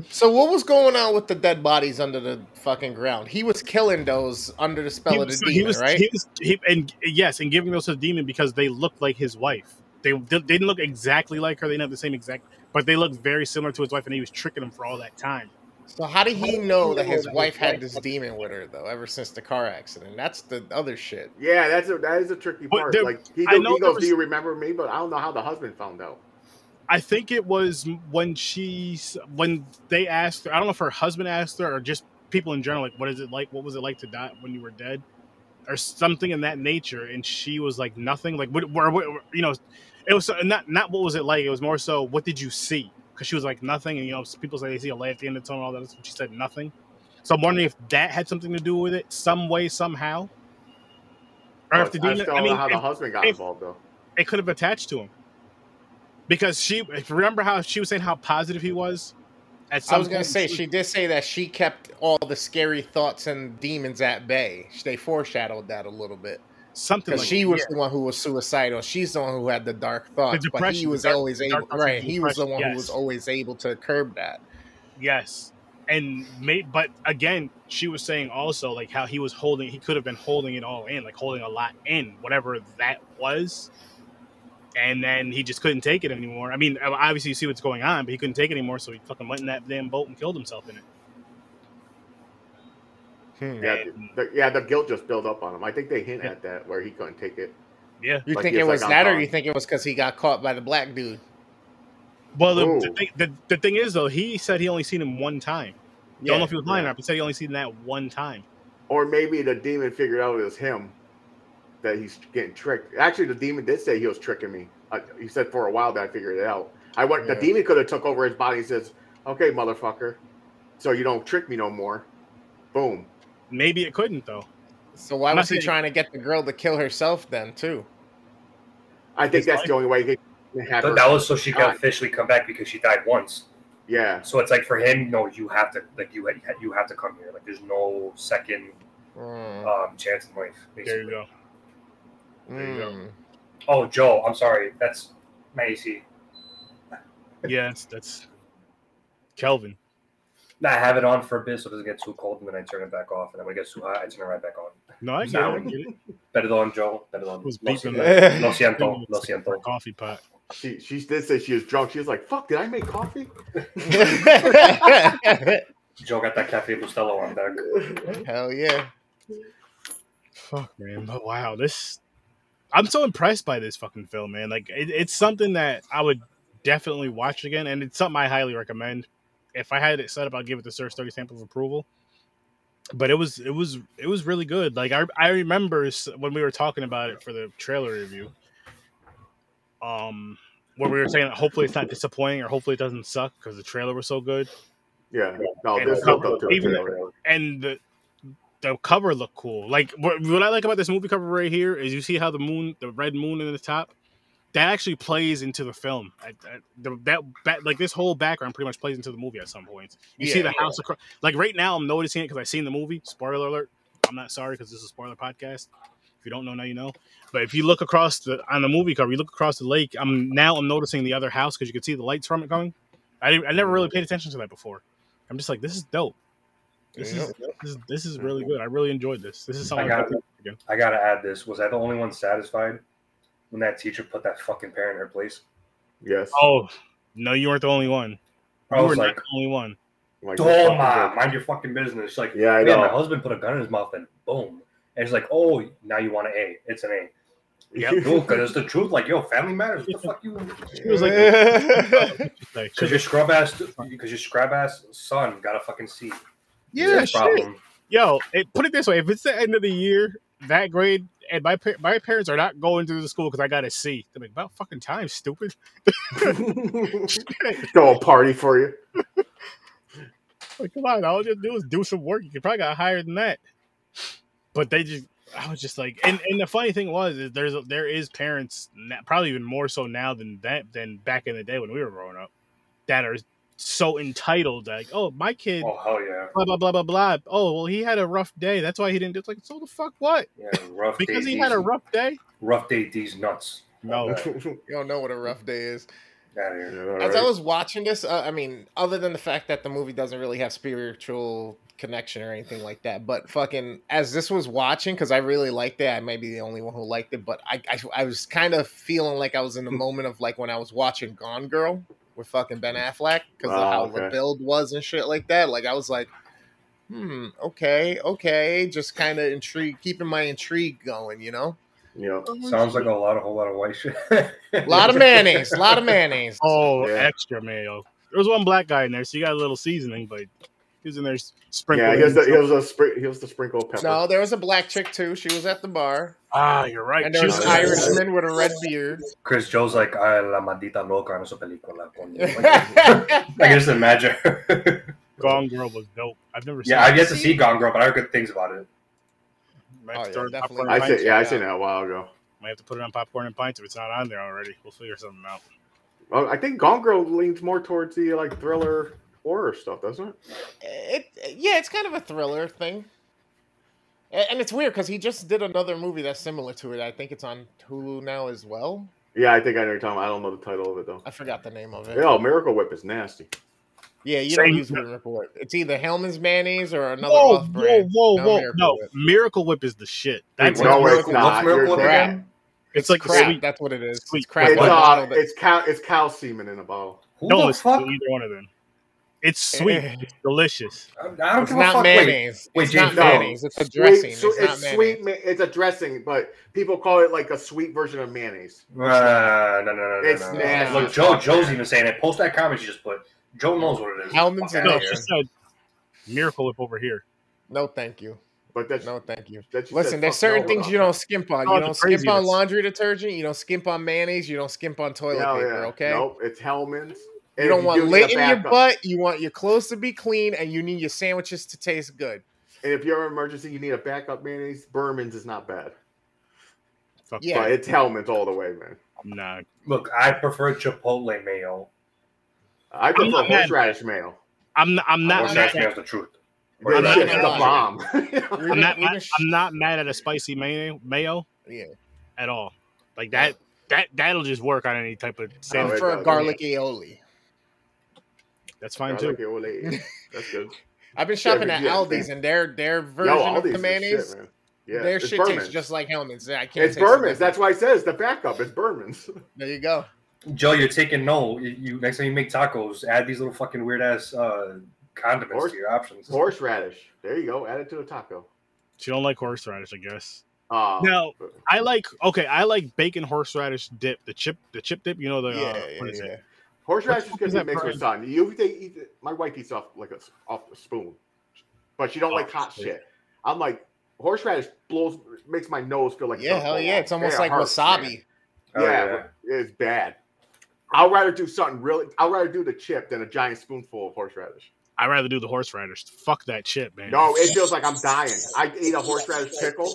So what was going on with the dead bodies under the fucking ground? He was killing those under the spell
He
of the
was,
demon,
he was,
right?
he was he, and yes, and giving those to the demon because they looked like his wife. They, they didn't look exactly like her. They didn't have the same exact, but they looked very similar to his wife, and he was tricking them for all that time.
so how did he know that his wife had this demon with her though? Ever since the car accident, that's the other shit.
Yeah, that's a that is a tricky
But
part.
there-
like he,
I
do-
know
he goes,
was-
"Do you remember me?" But I don't know how the husband found out.
I think it was when she when they asked her. I don't know if her husband asked her or just people in general. Like, what is it like? What was it like to die when you were dead, or something in that nature? And she was like, nothing. Like, what? Where, where, you know, it was not not what was it like. It was more so, what did you see? Because she was like nothing, and you know, people say they see a light at the end of the tunnel. All that. She said nothing. So I'm wondering if that had something to do with it, some way, somehow. Or if the
I
demon.
still
I
don't
mean,
know how the
if-
husband got
if-
involved though.
it could have attached to him because she if you remember how she was saying how positive he was at some
I was gonna say
she-
she did say that she kept all the scary thoughts and demons at bay. They foreshadowed that a little bit
something
because
like
she
that,
was
yeah.
the one who was suicidal. She's the one who had the dark thoughts, but he was
dark-
always able. Right, he was the one
depression,
who was always able to curb that.
yes and may, but again she was saying also like how he was holding he could have been holding it all in like holding a lot in whatever that was and then he just couldn't take it anymore i mean obviously you see what's going on but he couldn't take it anymore so he fucking went in that damn boat and killed himself in it
Hmm.
Yeah, the, yeah, the guilt just built up on him. I think they hint at that where he couldn't take it.
yeah
You
Like
think it
was
was
like,
that, or you think it was because he got caught by the black dude?
well the, the, thing, the, the thing is though he said he only seen him one time I don't know if he was lying or
yeah.
not, but he said he only seen that one time.
Or maybe the demon figured out it was him that he's getting tricked. Actually, the demon did say he was tricking me. Uh, he said for a while that I figured it out. I went.
Yeah.
The demon could have took over his body and says, "Okay, motherfucker, so you don't trick me no more." Boom.
Maybe it couldn't though.
So why
I'm
was he
saying-
trying to get the girl to kill herself then too?
I think that's
life-
the only way he can have
But
her.
that was so she could officially come back because she died once.
yeah.
So it's like for him, no, you have to like you had you have to come here. Like there's no second
Mm,
um, chance in life.
There you go. there you go.
mm.
Oh, Joe, I'm sorry. That's Macy.
Yeah, that's, that's Kelvin.
I have it on for a bit so it doesn't get too cold, and then I turn it back off. And then when it gets too hot, I turn it right back on.
No, I get
Now-
it. I get it.
Perdón, Joe. Perdón.
It was
Lo siento. Lo siento. Lo siento.
coffee pot.
She she did say she was drunk. She was like, "Fuck, did I make coffee?"
Joe got that Cafe Bustelo on deck.
Hell yeah!
Fuck, man. But wow, this. I'm so impressed by this fucking film, man. Like, it, it's something that I would definitely watch again, and it's something I highly recommend. If I had it set up, I'd give it the Search 30 stamp of approval. But it was, it was, it was really good. Like I, I remember when we were talking about it for the trailer review. Um, where we were saying that hopefully it's not disappointing or hopefully it doesn't suck because the trailer was so good.
Yeah. No,
And
this
so-
built up to a
even-
trailer.
and the the cover looked cool. Like what, what I like about this movie cover right here is you see how the moon, the red moon in the top, that actually plays into the film. I, I, the, that, that like this whole background pretty much plays into the movie at some points. You see
Yeah,
the house across. Like right now, I'm noticing it because I've seen the movie. Spoiler alert! I'm not sorry because this is a spoiler podcast. If you don't know now, you know. But if you look across the on the movie cover, you look across the lake. I'm now I'm noticing the other house because you can see the lights from it coming. I didn't, I never really paid attention to that before. I'm just like, this is dope. This is this is this is really good. I really enjoyed this. This is something
I
I
got. I gotta add this. Was I the only one satisfied when that teacher put that fucking parent in her place?
Yes.
Oh no, you weren't the only one.
I
You
was
were
like,
not the only one.
Like,
"Oh my, mind your fucking business." She's like,
Yeah, I
"Yeah, my
know.
husband put a gun in his mouth and boom." And it's like, "Oh, now you want an A? It's an A."
Yeah,
No, because it's the truth. Like, yo, family matters. What the fuck you?
She was like, like
Because your scrub ass, because your scrub ass son got a fucking C.
yeah, shit.
problem.
Yo, it, put it this way: if it's the end of the year, that grade, and my my parents are not going to the school because I got a C. They're like, about fucking time, stupid.
Throw a party for you.
Like, come on, all you do is do some work. You could probably got higher than that. But they just, I was just like, and, and the funny thing was, is there's there is parents, probably even more so now than that than back in the day when we were growing up, that are so entitled. Like, oh, my kid,
Oh hell yeah,
blah blah blah blah blah. Oh, well, he had a rough day. That's why he didn't. do It's like, so the fuck what?
yeah, rough
Because
day.
he had a rough day.
rough day. These nuts.
No.
you don't know what a rough day is.
Here.
Yeah,
As I was watching this, uh, I mean, other than the fact that the movie doesn't really have spiritual connection or anything like that, but fucking as this was watching, because I really liked it, I may be the only one who liked it, but I, I, I was kind of feeling like I was in the moment of like when I was watching Gone Girl with fucking Ben Affleck because of
Oh,
how
okay.
the build was and shit like that. Like I was like, hmm, okay, okay, just kind of intrigue, keeping my intrigue going, you know.
Yeah.
Sounds like a lot, a whole lot of white shit.
A lot of mayonnaise, a lot of mayonnaise.
Oh,
Yeah.
extra mayo. There was one black guy in there, so you got a little seasoning, but he was in there s- sprinkling.
Yeah, he was the, he was the spring, he was the sprinkle pepper.
No, there was a black chick too. She was at the bar.
ah, you're right.
And there
She
was
was
an
in there.
Irishman with a red beard.
Chris Joe's like, "Ay, la maldita loca en su película." coño." I can just imagine. her.
Gone Girl was dope. I've never seen.
yeah, I've yet to see Gone Girl, but I heard good things about it.
Might have
Oh, yeah,
throw it on
definitely.
I
and
said,
pints.
yeah, I
check it
seen that a while ago.
Might have to put it on popcorn and pints if it's not on there already. We'll figure something out.
Well, I think Gone Girl leans more towards the like thriller horror stuff, doesn't it?
It, yeah, it's kind of a thriller thing. And it's weird because he just did another movie that's similar to it. I think it's on Hulu now as well.
Yeah, I think I know what you're talking about. I don't know the title of it though.
I forgot the name of it.
Yeah, Miracle Whip is nasty.
Yeah, you
Same-
don't use Miracle Whip Report. It's either Hellmann's mayonnaise or another
Whoa,
off
whoa,
brand.
whoa,
No
whoa!
Miracle
No,
Whip.
Miracle Whip is the shit. That's
Wait,
No,
what's
it's
Miracle-
not.
What's Miracle Whip
correct.
again?
it's like the
crap.
sweet.
That's what it is.
Sweet
It's crap.
It's
in a
uh, it's cow, it's cow semen in a bottle.
Who
Don't
the
listen
fuck?
either one of them. It's sweet. it's delicious.
I don't
It's
give a fuck. Wait,
mayonnaise.
wait,
it's not
no.
mayonnaise. It's a dressing.
Sweet,
it's not
it's
mayonnaise.
sweet. ma- It's a dressing, but people call it like a sweet version of mayonnaise.
Uh, no, no, no, no,
It's
no.
nasty.
Look, Joe, Joe's even saying it. Post that comment you just put. Joe knows what it is.
Hellmann's
Fuck
No,
outta here.
said Miracle Whip over here.
No, thank you.
But that's
No, thank you.
that
Listen, there's certain things you don't skimp on.
Oh,
You
the
don't skimp on laundry detergent. You don't skimp on mayonnaise. You don't skimp on toilet
Hell
paper.
yeah.
Okay.
Nope, it's Hellmann's. And
You don't
if
want
do
lit in your butt. You want your clothes to be clean, and you need your sandwiches to taste good.
And if you're in an emergency, you need a backup mayonnaise. Burman's is not bad,
Fuck
Yeah.
but it's Hellmann's all the way, man.
Nah.
Look, I prefer Chipotle mayo.
I prefer
not mad.
horseradish mayo.
I'm not, I'm not
Horse
mad
ass the truth.
This
I'm not
shit's the bomb.
I'm not mad, I'm not mad at a spicy mayo mayo
yeah.
at all. Like that that that'll just work on any type of sandwich.
it
prefer
does.
garlic aioli.
That's fine
Garlic
too.
aioli. That's good.
I've been shopping
but
at
yeah,
Aldi's,
same.
and their their version
Yo,
of
Aldi's
the mayonnaise,
shit. Yeah,
their
it's
shit
Burman's.
tastes just like Hellmann's. I can't.
It's Burman's. That's
difference.
why it says the backup. It's Burman's.
There you go.
Joe, you're taking no. You, you next time you make tacos, add these little fucking weird ass uh, condiments
Horse-
to your options.
Horseradish. There you go. Add it to a taco.
She don't like horseradish, I guess.
Uh,
No, I like okay. I like bacon horseradish dip. The chip, the chip dip. You know the uh,
yeah,
what
yeah,
is
yeah.
it?
Horseradish is
What
good
is
to
that
mix with
brand?
sun. You they eat it- my wife eats off like a s- off the spoon, but she don't
Oh,
like hot
shit.
shit. I'm like horseradish blows makes my nose feel like
Yeah, hell yeah. It's almost like
hurts,
wasabi.
Oh,
yeah, it's bad. I'd rather do something really. I'd rather do the chip than a giant spoonful of horseradish.
I'd rather do the horseradish. Fuck that chip, man.
No, it feels like I'm dying. I ate a horseradish pickle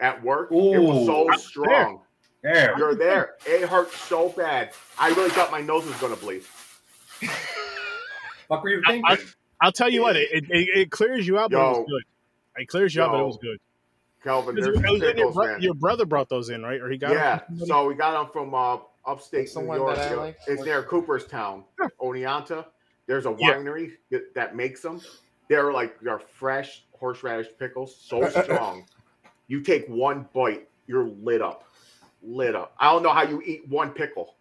at work. It was so
I'm
strong.
Yeah.
You're there. It hurt so bad. I really thought my nose was gonna bleed.
What were you
I-
thinking?
I'll tell you what, it, it, it clears you out, but it was good. It clears you out, but it was good.
Calvin,
It it was your,
pickles,
bro- your brother brought those in, right? Or he got 'em
Yeah, so we got them from uh, upstate
What's
New York.
that I like?
It's near Cooperstown, Oneonta. There's a winery that, that makes them. They're like they're fresh horseradish pickles, so strong. you take one bite, you're lit up, lit up. I don't know how you eat one pickle.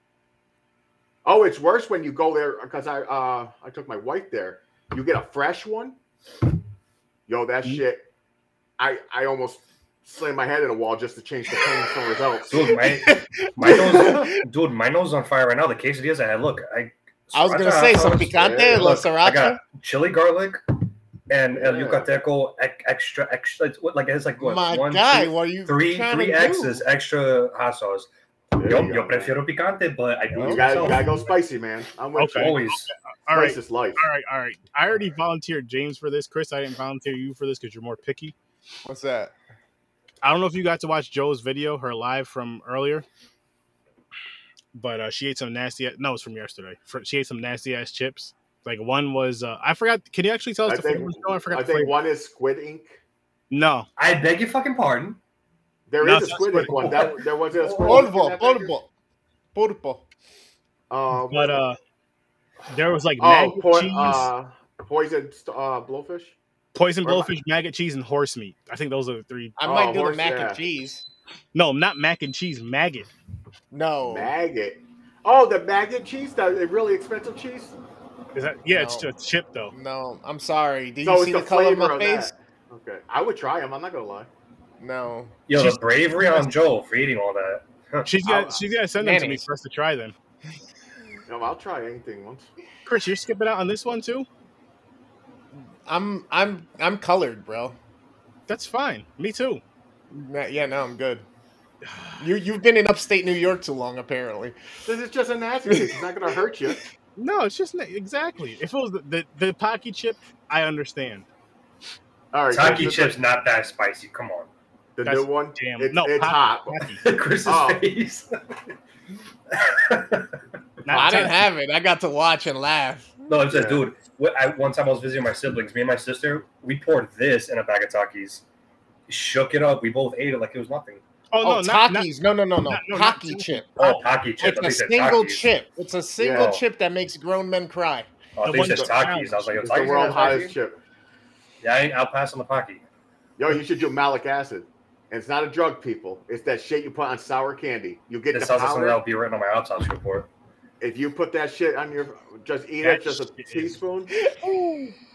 Oh, it's worse when you go there because I uh I took my wife there. You get a fresh one. Yo, that
Mm-hmm.
shit. I I almost slammed my head in a wall just to change the pain somewhere results.
Dude, my my nose, dude, my nose is on fire right now. The quesadillas I had, look, I.
I was gonna say some picante,
Yeah.
la
Look, I
sriracha.
got chili garlic and el
Yeah.
yucateco ex- extra extra. It's what like it's like what
My
one,
guy,
two,
what are you
three three
to do?
X's extra hot sauce.
There
Yo, yo
go, man.
prefiero picante, but I do
You gotta, you gotta go spicy, man. I'm with
Okay.
you.
always.
All right,
Spice is life.
all right, all right. I already volunteered James for this. Chris, I didn't volunteer you for this because you're more picky.
What's that?
I don't know if you got to watch Joe's video, her live from earlier, but uh, she ate some nasty. No, it's from yesterday. She ate some nasty ass chips. Like one was, uh, I forgot. Can you actually tell us
I
the
think,
flavor? Joe? I forgot
I
the
think
flavor.
one is squid ink.
No,
I beg your fucking pardon.
There
No,
is a squid
squid
ink one. That, there was a squid ink in
Polvo,
that
polvo, pulpo.
Uh,
but uh, there was like
oh,
maggot
po-
cheese,
uh, poison uh, blowfish.
poison
or-
blowfish, maggot cheese, and horse meat. I think those are the three.
I
Oh,
might do
horse-
the mac
yeah.
and cheese.
No, not mac and cheese, maggot.
No,
Maggot. Oh, the maggot cheese, the the really expensive cheese.
Is that? Yeah, it's
No.
a chip though.
no. I'm sorry. Do you
so
see
it's
the, color of my face?
that. Okay, I would try them. I'm not gonna lie.
No.
Yo,
She's-
the bravery on Joe for eating all that.
She's
I'll-
got. She's gonna send them to me
Mayonnaise.
for us to try them.
No, I'll try anything once.
Chris, you're skipping out on this one too.
I'm I'm I'm colored, bro.
That's fine. Me too.
Nah, Yeah, no, I'm good. You you've been in upstate New York too long, apparently.
This is just a nasty. It's not gonna hurt you.
No, it's just not- exactly. If it was the the, the Paqui chip, I understand.
All right,
Taki
this is
chips not that spicy. Come on.
The, the
That's
new one.
Damn.
It's,
no,
it's
Paqui,
hot.
Paqui.
Chris's
Oh.
face.
Not
I didn't have it. I got to watch and laugh.
No, I'm just
Yeah.
dude. wh- I, one time I was visiting my siblings. Me and my sister, we poured this in a bag of Takis, shook it up. We both ate it like it was nothing.
Oh no,
Oh,
not, not,
Takis. No, no, no, no.
not- no, not
Paqui
Takis.
chip.
Oh, oh, Taki chip.
It's
I
a
think it said
single
Takis.
chip. It's a single
Yeah.
chip that makes grown men cry.
Oh, I
The
think
one
said
that-
Takis. I was like,
It's the
Takis
world
has
hottest
Taki?
chip.
Yeah, I, I'll pass on the Paqui.
Yo, you should do malic acid. And it's not a drug, people. It's that shit you put on sour candy. You get
This
the
sounds like
powder.
that'll be written on my autopsy report.
If you put that shit on your, just eat
That
it, just a
shit is-
teaspoon.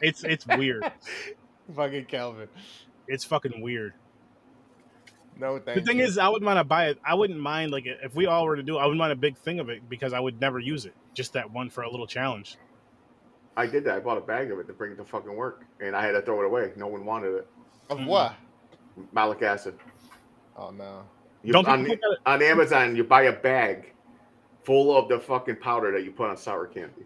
it's it's weird.
Fucking Calvin.
It's fucking weird.
No, thank
The thing
you.
is, I wouldn't want to buy it. I wouldn't mind like if we all were to do. I wouldn't mind a big thing of it because I would never use it. Just that one for a little challenge.
I did that. I bought a bag of it to bring it to fucking work, and I had to throw it away. No one wanted it.
of mm. what?
Malic acid.
Oh no.
You,
Don't
on, on Amazon, you buy a bag full of the fucking powder that you put on sour candy.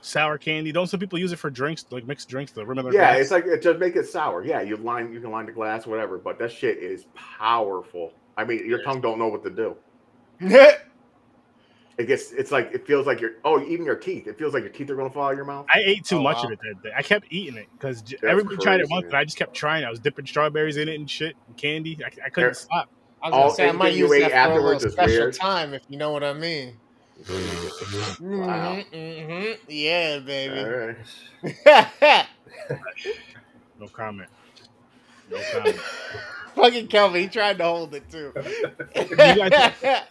Sour candy? Don't some people use it for drinks, like mixed drinks? The remember?
Yeah, it's like it just make it sour. Yeah, you line you can line the glass, whatever. But that shit is powerful. I mean, your tongue don't know what to do. It gets it's like it feels like your oh even your teeth. It feels like your teeth are gonna fall out of your mouth.
I ate too
Oh,
much
wow.
of uh-huh. it that day. I kept eating it because
That's
everybody tried it once,
man.
but I just kept trying. I was dipping strawberries in it and shit, and candy. I, I couldn't
There-
stop.
I was
All-
gonna say I might use
ate
that for a
afterwards is
special
weird.
time, if you know what I mean.
Wow.
Mhm, mhm. Yeah, baby.
right.
No comment. No comment.
Fucking Kelvin, he tried to hold it too.
guys-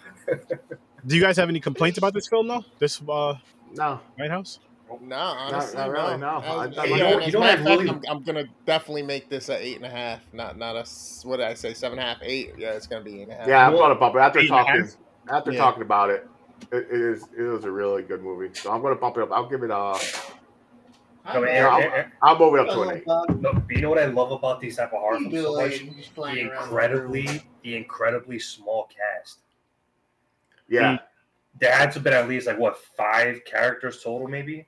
Do you guys have any complaints about this film though? This uh,
No,
White House?
no, honestly,
not really,
no.
no.
As-
I- I-
yeah,
you know-
and
you
as
know
a
what
matter
I
of fact,
really-
I'm, I'm gonna definitely make this a eight and a half, not not a what did I say, seven and a half, eight. Yeah, it's gonna be eight and a half.
yeah, I'm gonna bump it after
Eight and a
talking. After
Yeah.
talking about it, it, it is it was a really good movie. So I'm gonna bump it up. I'll give it a.
No, but Aaron,
I'll,
Aaron-
I'll move it up to an eight.
no, you know what I love about these type of horror films so much? The incredibly, the incredibly small cast.
Yeah,
There had to have been at least like what five characters total, maybe.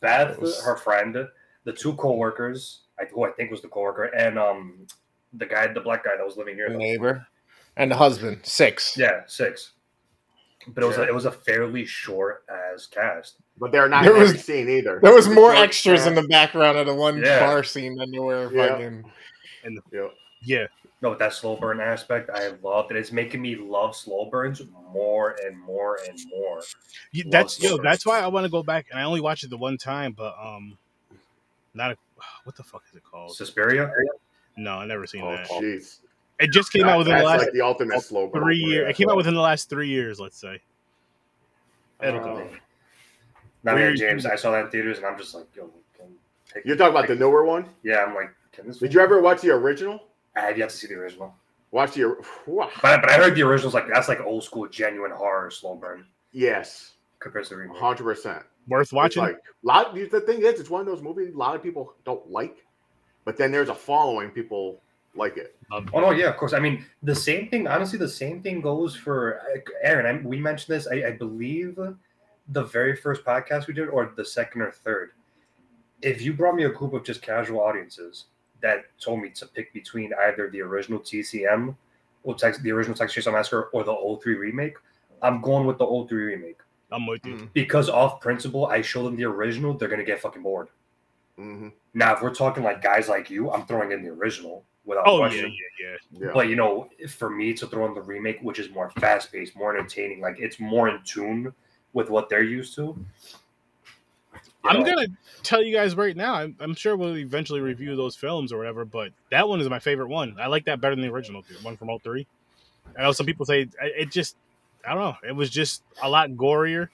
Beth,
Yes.
her friend, the two coworkers, I, who I think was the coworker, and um, the guy, the black guy that was living here.
The neighbor and the husband. Six.
Yeah, six. But it was a, it was a fairly short as cast.
But they're not
There
in
was-
every scene either.
There was
The
more
short
extras in the background of the one
Yeah.
bar scene than there were
Yeah.
fucking.
Yeah.
Yeah,
No, with that slow burn aspect, I loved it. It's making me love slow burns more and more and more.
You-
Love
that's yo.
Slow
That's why I want to go back, and I only watched it the one time. But um, not a what the fuck is it called?
Suspiria.
No, I never seen
Oh,
that.
jeez.
It just came out within the last
like the ultimate slow burn.
three years. It came out within the last three years, let's say. It'll come.
Um, Not here,
Weird.
James. I saw that in theaters, and I'm just like, yo, can take
You're talking about the newer one?
Yeah, I'm like, can this?
Did you ever watch the original?
I have yet to see the original,
Watch the. Whew.
but but I heard the original's like that's like old school, genuine horror slow burn
Yes,
compared to the remake.
hundred percent.
Worth watching.
Like a lot. The thing is, it's one of those movies a lot of people don't like, but then there's a following. People like it.
Love
Oh no, yeah, of course. I mean, the same thing. Honestly, the same thing goes for uh, Aaron. I, we mentioned this. I, I believe the very first podcast we did, or the second or third. If you brought me a group of just casual audiences that told me to pick between either the original TCM or text, the original Texas Chainsaw Massacre or the 03 remake, I'm going with the 03 remake
I'm with you.
Mm.
because off principle, I show them the original, they're gonna get fucking bored.
hmm
Now, if we're talking like guys like you, I'm throwing in the original without
Oh yeah,
question.
yeah, yeah.
Yeah.
But you know, for me to throw in the remake, which is more fast paced, more entertaining, like it's more in tune with what they're used to. you
I'm
know,
gonna tell you guys right now. I'm, I'm sure we'll eventually review those films or whatever, but that one is my favorite one. I like that better than the original, the one from 03. I know some people say it it just, I don't know, it was just a lot gorier.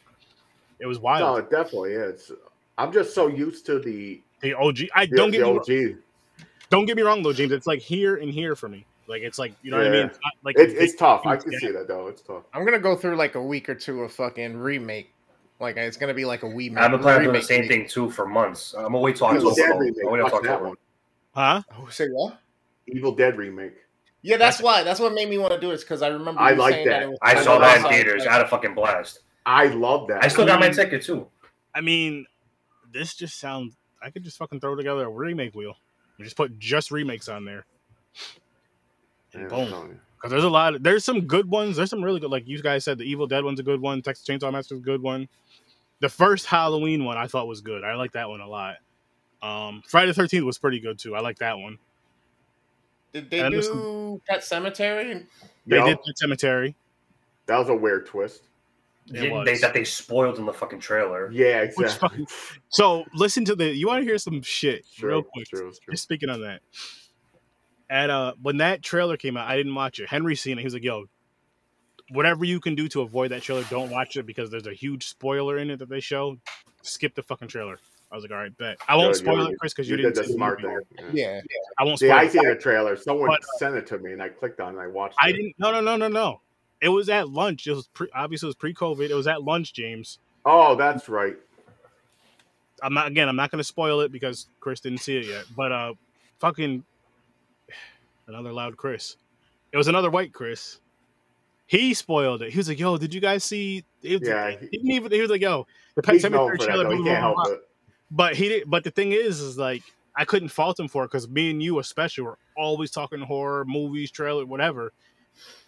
It was
No,
wild.
it definitely is. I'm just so used to the.
The OG. I
the
don't get
the
me
OG.
Don't get me wrong though, James. It's like here and here for me. Like it's like you know what I mean. It's not like
It's, it's tough. I can see that though. It's tough.
I'm gonna go through like a week or two of fucking remake. Like it's gonna be like a wee.
I've been planning on doing the same thing too for months. I'm gonna wait till
Evil
October.
Dead
though.
remake.
I'm waiting
Watch
till
that
October.
one.
Huh?
Oh, say what?
Evil Dead remake.
Yeah, that's why. That's what made me want to do it. Because I remember.
I
you
like
saying
that.
was
I
kind
saw that in theaters.
the-
I had a fucking blast.
I love that.
I still got my ticket too.
I mean, this just sounds. I could just fucking throw together a remake wheel. And just put just remakes on there. And
I'm
boom. Because there's a lot. Of, there's some good ones. There's some really good. Like you guys said, the Evil Dead one's a good one. Texas Chainsaw Massacre's a good one. The first Halloween one I thought was good. I like that one a lot. Um, Friday the Thirteenth was pretty good too. I like that one.
Did they
And
do
listen-
Pet Sematary?
They
Yo,
did the Cemetery.
that was a weird twist.
It
Yeah,
was.
They, that they spoiled in the fucking trailer.
Yeah, exactly.
fucking- So listen to the. You want to hear some shit
True,
real quick?
true, true.
Just speaking on that. At uh, when that trailer came out, I didn't watch it. Henry seen it. He was like, "Yo, whatever you can do to avoid that trailer, don't watch it because there's a huge spoiler in it that they show. Skip the fucking trailer." I was like, "All right, bet. I won't
Good,
spoil
you-
it, Chris, because you,
You
didn't
did the
see
smart thing. Yeah.
Yeah.
I won't
See,
spoil
I
it.
seen the trailer. Someone
But, uh,
sent it to me, and I clicked on it and I watched
I
it.
didn't. No, no, no, no, no. It was at lunch. It was pre, obviously it was pre-COVID. It was at lunch, James.
Oh, that's right.
I'm not again. I'm not going to spoil it because Chris didn't see it yet. But uh, fucking another loud Chris. It was another white Chris. He spoiled it. He was like, "Yo, did you guys see?" It
Yeah,
he didn't even. He was like, "Yo, the Pet
Sematary
trailer."
He can't help
blah."
it.
But he did. But the thing is, is like I couldn't fault him for it because me and you, especially, were always talking horror movies, trailer, whatever.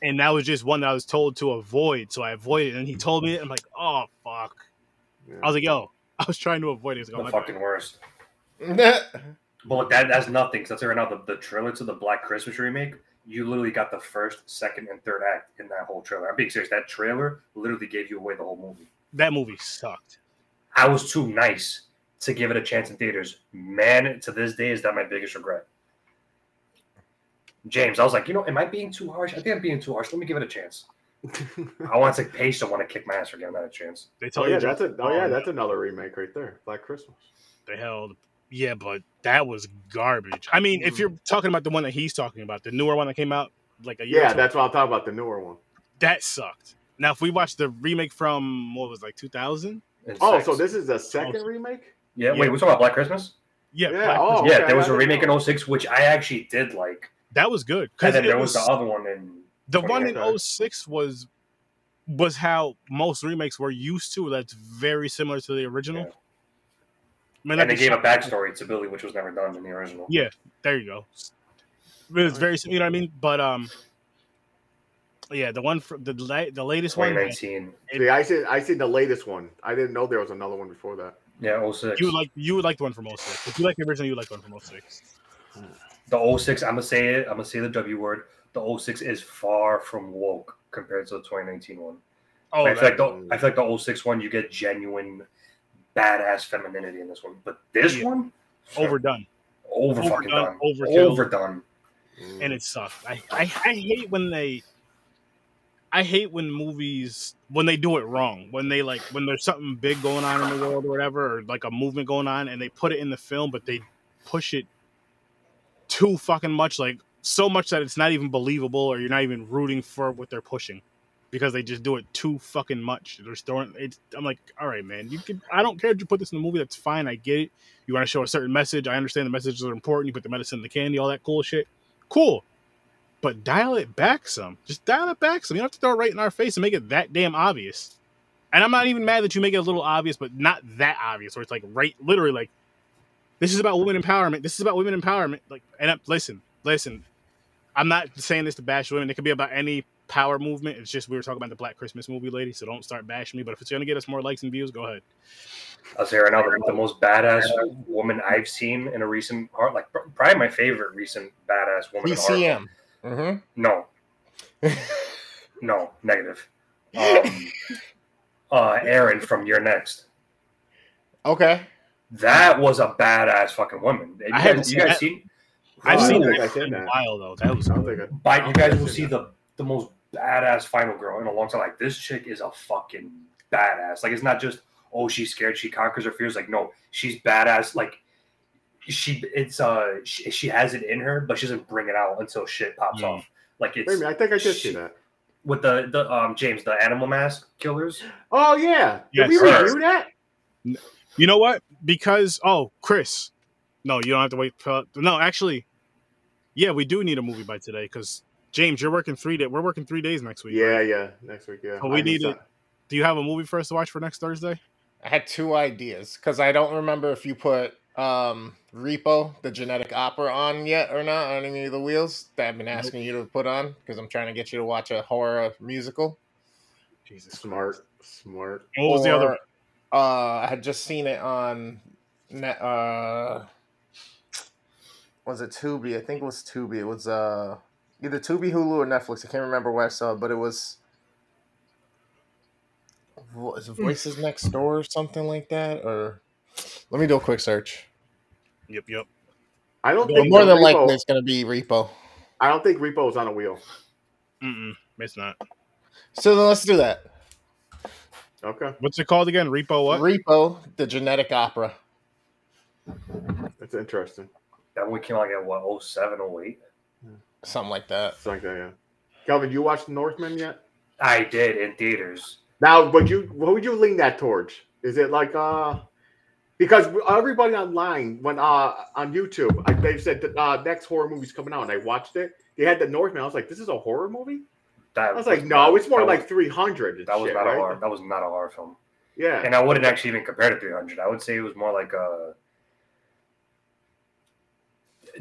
And that was just one that I was told to avoid, so I avoided. it. And he told me it. I'm like, "Oh fuck."
Yeah.
I was like, "Yo, I was trying to avoid it." He's like, oh,
The
"Oh, my bad."
fucking worst. But that that's nothing. Because that's right now, the, the trailer to the Black Christmas remake, you literally got the first, second, and third act in that whole trailer. I'm being serious. That trailer literally gave you away the whole movie.
that movie sucked.
I was too nice to give it a chance in theaters. Man, to this day, is that my biggest regret. James, I was like, you know, am I being too harsh? I think I'm being too harsh. Let me give it a chance. I want to take pace. I want to kick my ass for giving that a chance.
They tell
Oh
told
yeah,
you
that's a. Oh yeah, that's another remake right there. Black Christmas.
they held. Yeah, but that was garbage. I mean, if mm-hmm. you're talking about the one that he's talking about, the newer one that came out like a year,
Yeah,
so,
that's what I'm talking about. The newer one.
that sucked. Now, if we watch the remake from what was it, like 2000,
Oh,
Oh,
six.
so this is the second remake?
yeah.
Yeah.
Wait, we're talking about Black Christmas.
yeah,
Yeah,
Black
oh,
Christmas,
yeah,
okay,
there was a remake
know.
in 06, which I actually did like.
That was good
And
because
then there
was,
was the other one in.
the one in
Okay.
06 was was how most remakes were used to. That's very similar to the original.
Yeah.
mean,
and they
like
gave a backstory to Billy, which was never done in the original.
Yeah, there you go. It was very, you know what I mean. But um, yeah, the one for the the latest one,
2019.
See, I seen I seen the latest one. I didn't know there was another one before that.
Yeah, 06.
you would like you would like the one from 06. If you like the original, you would like the one from 06.
The 06, I'm gonna say it. I'm gonna say the W word. The 06 is far from woke compared to the 2019 one.
Oh,
I feel like the I feel like the 06 one you get genuine badass femininity in this one, but this
Yeah.
one
overdone,
over fucking
Overdone,
done,
overkill.
overdone. Mm.
and it sucked. I, I I hate when they. I hate when movies when they do it wrong. When they like when there's something big going on in the world or whatever, or like a movement going on, and they put it in the film, but they push it too fucking much, like so much that it's not even believable, or you're not even rooting for what they're pushing because they just do it too fucking much. They're throwing. It's, I'm like, all right, man, you can. I don't care if you put this in the movie. That's fine. I get it. You want to show a certain message. I understand the messages are important. You put the medicine in the candy, all that cool shit. Cool. But dial it back some. Just dial it back some. You don't have to throw it right in our face and make it that damn obvious. And I'm not even mad that you make it a little obvious, but not that obvious, where it's like right, literally like, this is about women empowerment. This is about women empowerment. Like, and I, listen, listen, I'm not saying this to bash women. It could be about any power movement. It's just we were talking about the Black Christmas movie, lady. So don't start bashing me. But if it's gonna get us more likes and views, go ahead.
I'll say right now the, the most badass woman I've seen in a recent art, like probably my favorite recent badass woman. in art.
PCM. hmm
No, no, negative. Um, uh, Erin from You're Next.
Okay.
That was a badass fucking woman. You
I haven't
guys, you
seen
guys
that.
seen?
I've
I
seen
don't think
that
I seen
in a
that.
while though. That was
I don't think I-
But you guys
I've
will see
that.
the the most badass final girl in a long time. Like this chick is a fucking badass. Like it's not just oh she's scared she conquers her fears. Like no, she's badass. Like she it's uh she, she has it in her, but she doesn't bring it out until shit pops
Mm.
off. Like it's
Wait a minute, I think I did see that.
with the the um James the animal mask killers.
Oh yeah, did we review that?
You know what? Because oh, Chris, no, you don't have to wait. For, no, actually, yeah, we do need a movie by today because James, you're working three days. We're working three days next week.
Yeah,
right?
yeah, next week. Yeah,
So we
I
need
some-
it. Do you have a movie for us to watch for next Thursday?
I had two ideas because I don't remember if you put um Repo, the genetic opera, on yet or not on any of the wheels that I've been asking you to put on because I'm trying to get you to watch a horror musical.
Jesus,
Smart, smart.
What was the other?
Or, Uh, I had just seen it on net. Uh, was it Tubi? I think it was Tubi. It was uh either Tubi, Hulu, or Netflix. I can't remember where I saw it, but it was. Is it Voices Next Door or something like that? Or let me do a quick search.
Yep, yep.
I don't
But
But
think
more than
Repo,
likely, it's going to be Repo.
I don't think Repo is on a wheel.
Mm-mm, it's not.
So then let's do that.
Okay,
What's it called again? Repo what?
Repo, the genetic opera.
that's interesting.
That one came out like at what 07, 08?
Something like that.
Something like that. Yeah. Kelvin, you watched Northman yet?
I did in theaters.
Now, would you what would you lean that towards? Is it like uh because everybody online when uh on YouTube I, they said that uh next horror movie's coming out and I watched it. They had the Northman. I was like, this is a horror movie.
That
I was like, no, it's more like
was,
three hundred.
that was
shit,
not
right?
a horror. That was not a horror film.
Yeah,
And I wouldn't actually even compare to 300. I would say it was more like a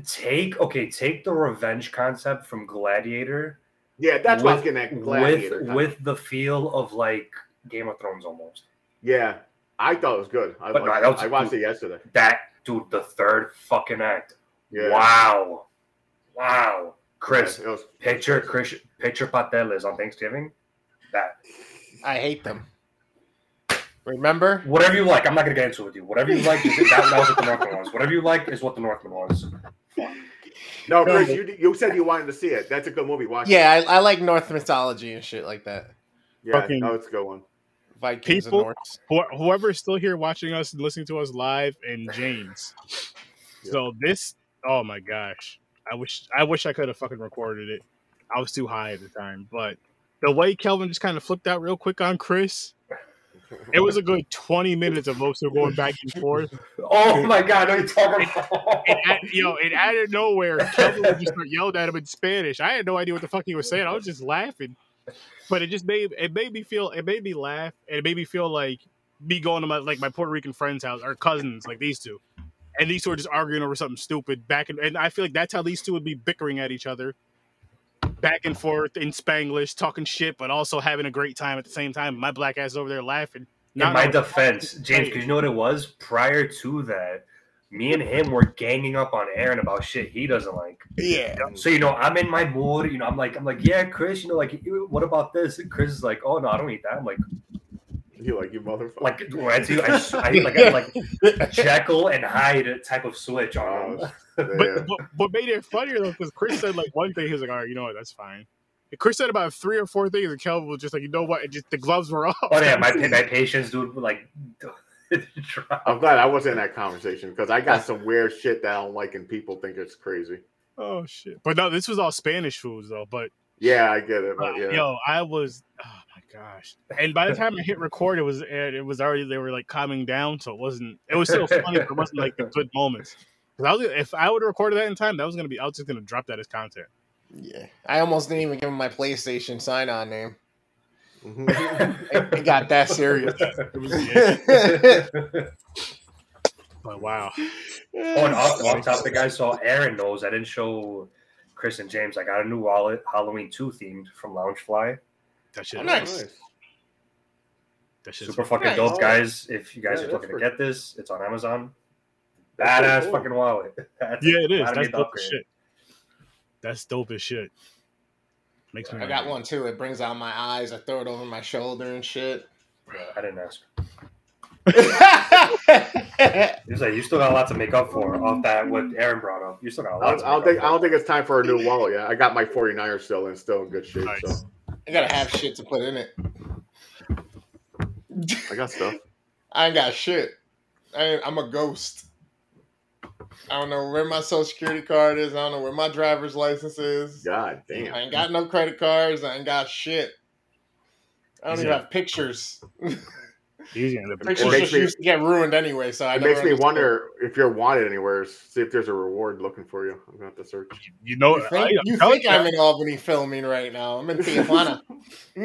take. Okay, take the revenge concept from Gladiator
yeah. That's what I was getting at. Gladiator.
with with the feel of like Game of Thrones almost.
yeah, I thought it was good. I,
But no, that
it.
was-
I watched it yesterday.
That dude, the third fucking act.
Yeah.
Wow, wow, Chris.
Yeah, it was-
Picture Chris, picture pasteles on Thanksgiving. That
I hate them. Remember?
whatever you like. I'm not gonna get into it with you. Whatever you like, is that, that was what the Northman was. Whatever you like is what the Northman was.
No, Chris, you you said you wanted to see it. That's a good movie. Watch it.
Yeah, I, I like Norse mythology and shit like that.
yeah.
Fucking-
No, it's a good one.
Vikings
People-
and Norse.
Whoever is still here watching us and listening to us live, and James. So this, oh my gosh, I wish I wish I could have fucking recorded it. I was too high at the time, but the way Kelvin just kind of flipped out real quick on Chris, it was a good twenty minutes of both still going back and forth.
Oh my god, are you talking about?
And at, yo, and out of nowhere, Kelvin would just start yelling at him in Spanish. I had no idea what the fuck he was saying. I was just laughing, but it just made it made me feel it made me laugh and it made me feel like me going to my like my Puerto Rican friend's house, or cousins, like these two, and these two are just arguing over something stupid back and and I feel like that's how these two would be bickering at each other, back and forth in Spanglish, talking shit, but also having a great time at the same time. My black ass over there laughing.
In my
knowing-
defense, James, because you know what it was? Prior to that, me and him were ganging up on Aaron about shit he doesn't like.
Yeah.
So you know, I'm in my mood. You know, I'm like, I'm like, yeah, Chris. You know, like, what about this? And Chris is like, oh no, I don't eat that. I'm like,
You like you motherfucker.
like, well, I do. I, s- I like, I like Jekyll and Hyde type of switch on him.
Oh,
But,
yeah.
but what made it funnier though, because Chris said like one thing, he was like, "All right, you know what, that's fine." And Chris said about three or four things, and Kelvin was just like, "You know what?" It just the gloves were off.
Oh yeah, my my patience, dude. Like, drop.
I'm glad I wasn't in that conversation because I got some weird shit that I don't like and people think it's crazy.
oh shit! But no, this was all Spanish foods though. But
Yeah, I get it, but
uh,
yeah.
yo, I was, oh my gosh! And by the time I hit record, it was it, it was already they were like calming down, so it wasn't. It was still funny, but it wasn't like the good moments. 'Cause I was, if I would have recorded that in time, that was gonna be. I was just gonna drop that as content.
Yeah. I almost didn't even give him my PlayStation sign on name.
Mhm.
It, it got that serious.
It was, yeah, but wow.
Oh, and off, off topic, guys. saw Aaron knows I didn't show Chris and James. I got a new wallet, Halloween two themed from Loungefly.
That shit.
Oh,
is-
nice.
That shit's
Super fucking
Nice.
dope, guys. If you guys
Yeah,
are
that's
looking to get this, it's on Amazon. Badass
cool.
fucking wallet. That's-
Yeah, it is. That's
made the
dope as shit. That's dope as shit. Makes me.
I got one too. It brings out my eyes. I throw it over my shoulder and shit.
I didn't ask. He's like, you still got a lot to make up for off that what Aaron brought up. You still got a
I
lot.
don't,
To
I don't
make
think
up
I don't think it's time for a new wallet yet. I got my 49ers still and still in good shape.
Nice.
So
I gotta have shit to put in it.
I got stuff.
I ain't got shit. I ain't, I'm a ghost. I don't know where my social security card is. I don't know where my driver's license is.
God damn.
I ain't got no credit cards. I ain't got shit. I don't even have pictures.
Easy. And the
Pictures
makes
just
me-
used to get ruined anyway. So I
It makes me
understood.
wonder if you're wanted anywhere. See if there's a reward looking for you. I'm gonna have to search.
You know,
You
I,
think, you
I-
think I'm in Albany filming right now? I'm in Tijuana.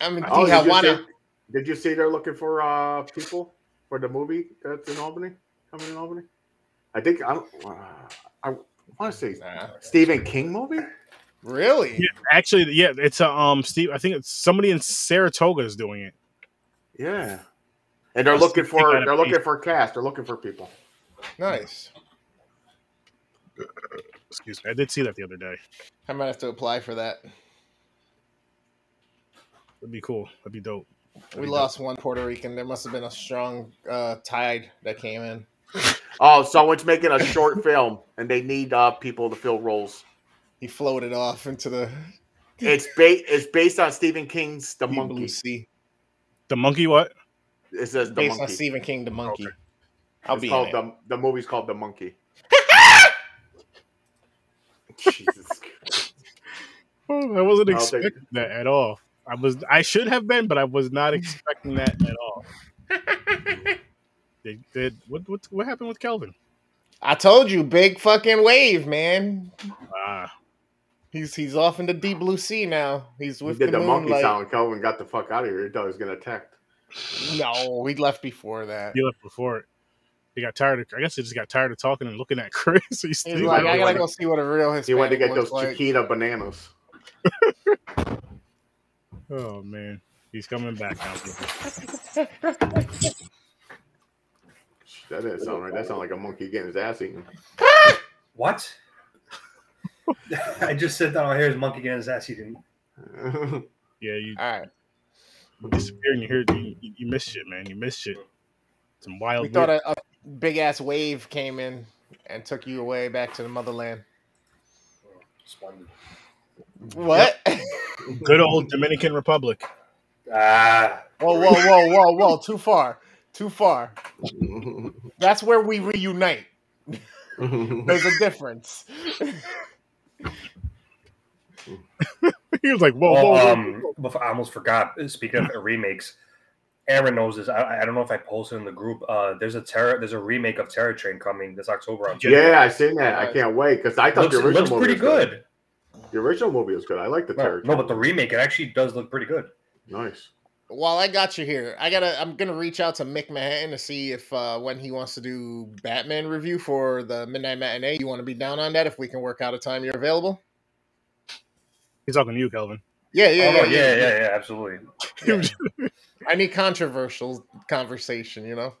I'm in
Oh, did you,
Tijuana.
see, did you see they're looking for uh people for the movie that's in Albany? Coming in Albany? I think I don't. Uh, I want to say
Nah.
Stephen King movie.
Really?
Yeah, actually, yeah, it's a um, Steve. I think it's somebody in Saratoga is doing it.
Yeah, and they're
I'll
looking for they're
a
looking
piece.
for cast. They're looking for people.
Nice.
Excuse me, I did see that the other day.
I might have to apply for that.
That'd be cool. That'd be dope.
We lost one Puerto Rican. There must have been a strong uh, tide that came in.
Oh, someone's making a short film, and they need uh, people to fill roles.
He floated off into the
It's ba- it's based on Stephen King's The
deep
Monkey.
blue sea.
The monkey, what?
It says The
Based on Stephen King, the monkey. I'll
It's
be in
called
it.
the the movie's called The Monkey. Jesus.
Oh, I wasn't
I don't think-
expecting that at all. I was. I should have been, but I was not expecting that at all. They did. What? What? What happened with Kelvin?
I told you, big fucking wave, man.
Ah,
He's he's off in the deep blue sea now. He's
He
with
did
the,
the, monkey
moonlight.
sound. Kelvin got the fuck out of here. He thought he was gonna attack.
No, he left before that.
he left before it. He got tired. Of, I guess he just got tired of talking and looking at Chris. He's
He's
still
like, I gotta go see what a real Hispanic
He went to get those
like.
Chiquita bananas.
Oh man, he's coming back now.
That didn't sound right. That sounded like a monkey getting his ass eaten.
What? I just said that on here. His monkey getting his ass eaten.
Yeah, you
All right.
disappear and you hear you, you, you miss shit, man. You miss shit. Some wild.
We
weird-
thought a, a big ass wave came in and took you away back to the motherland.
Splendid.
What?
good old Dominican Republic.
Ah,
whoa, whoa, whoa, whoa, whoa! Too far. Too far. That's where we reunite. There's a difference.
he was like, whoa,
well,
whoa, whoa.
um, before, I almost forgot. Speaking of remakes, Aaron knows this. I, I don't know if I posted in the group. Uh, there's a terror. There's a remake of Terror Train coming this October on.
yeah, I seen that. I can't wait because I thought
looks,
the original
looks
movie
pretty
was good.
good.
The original movie was good. I like the
No,
terror.
no, but the remake it actually does look pretty good.
nice.
While I got you here, I gotta. I'm gonna reach out to Mick Manhattan to see if uh, when he wants to do Batman review for the midnight matinee. You want to be down on that? If we can work out a time you're available.
He's talking to you, Kelvin.
Yeah, yeah,
oh,
yeah,
no, yeah, yeah, yeah, absolutely.
yeah. I need controversial conversation. You know.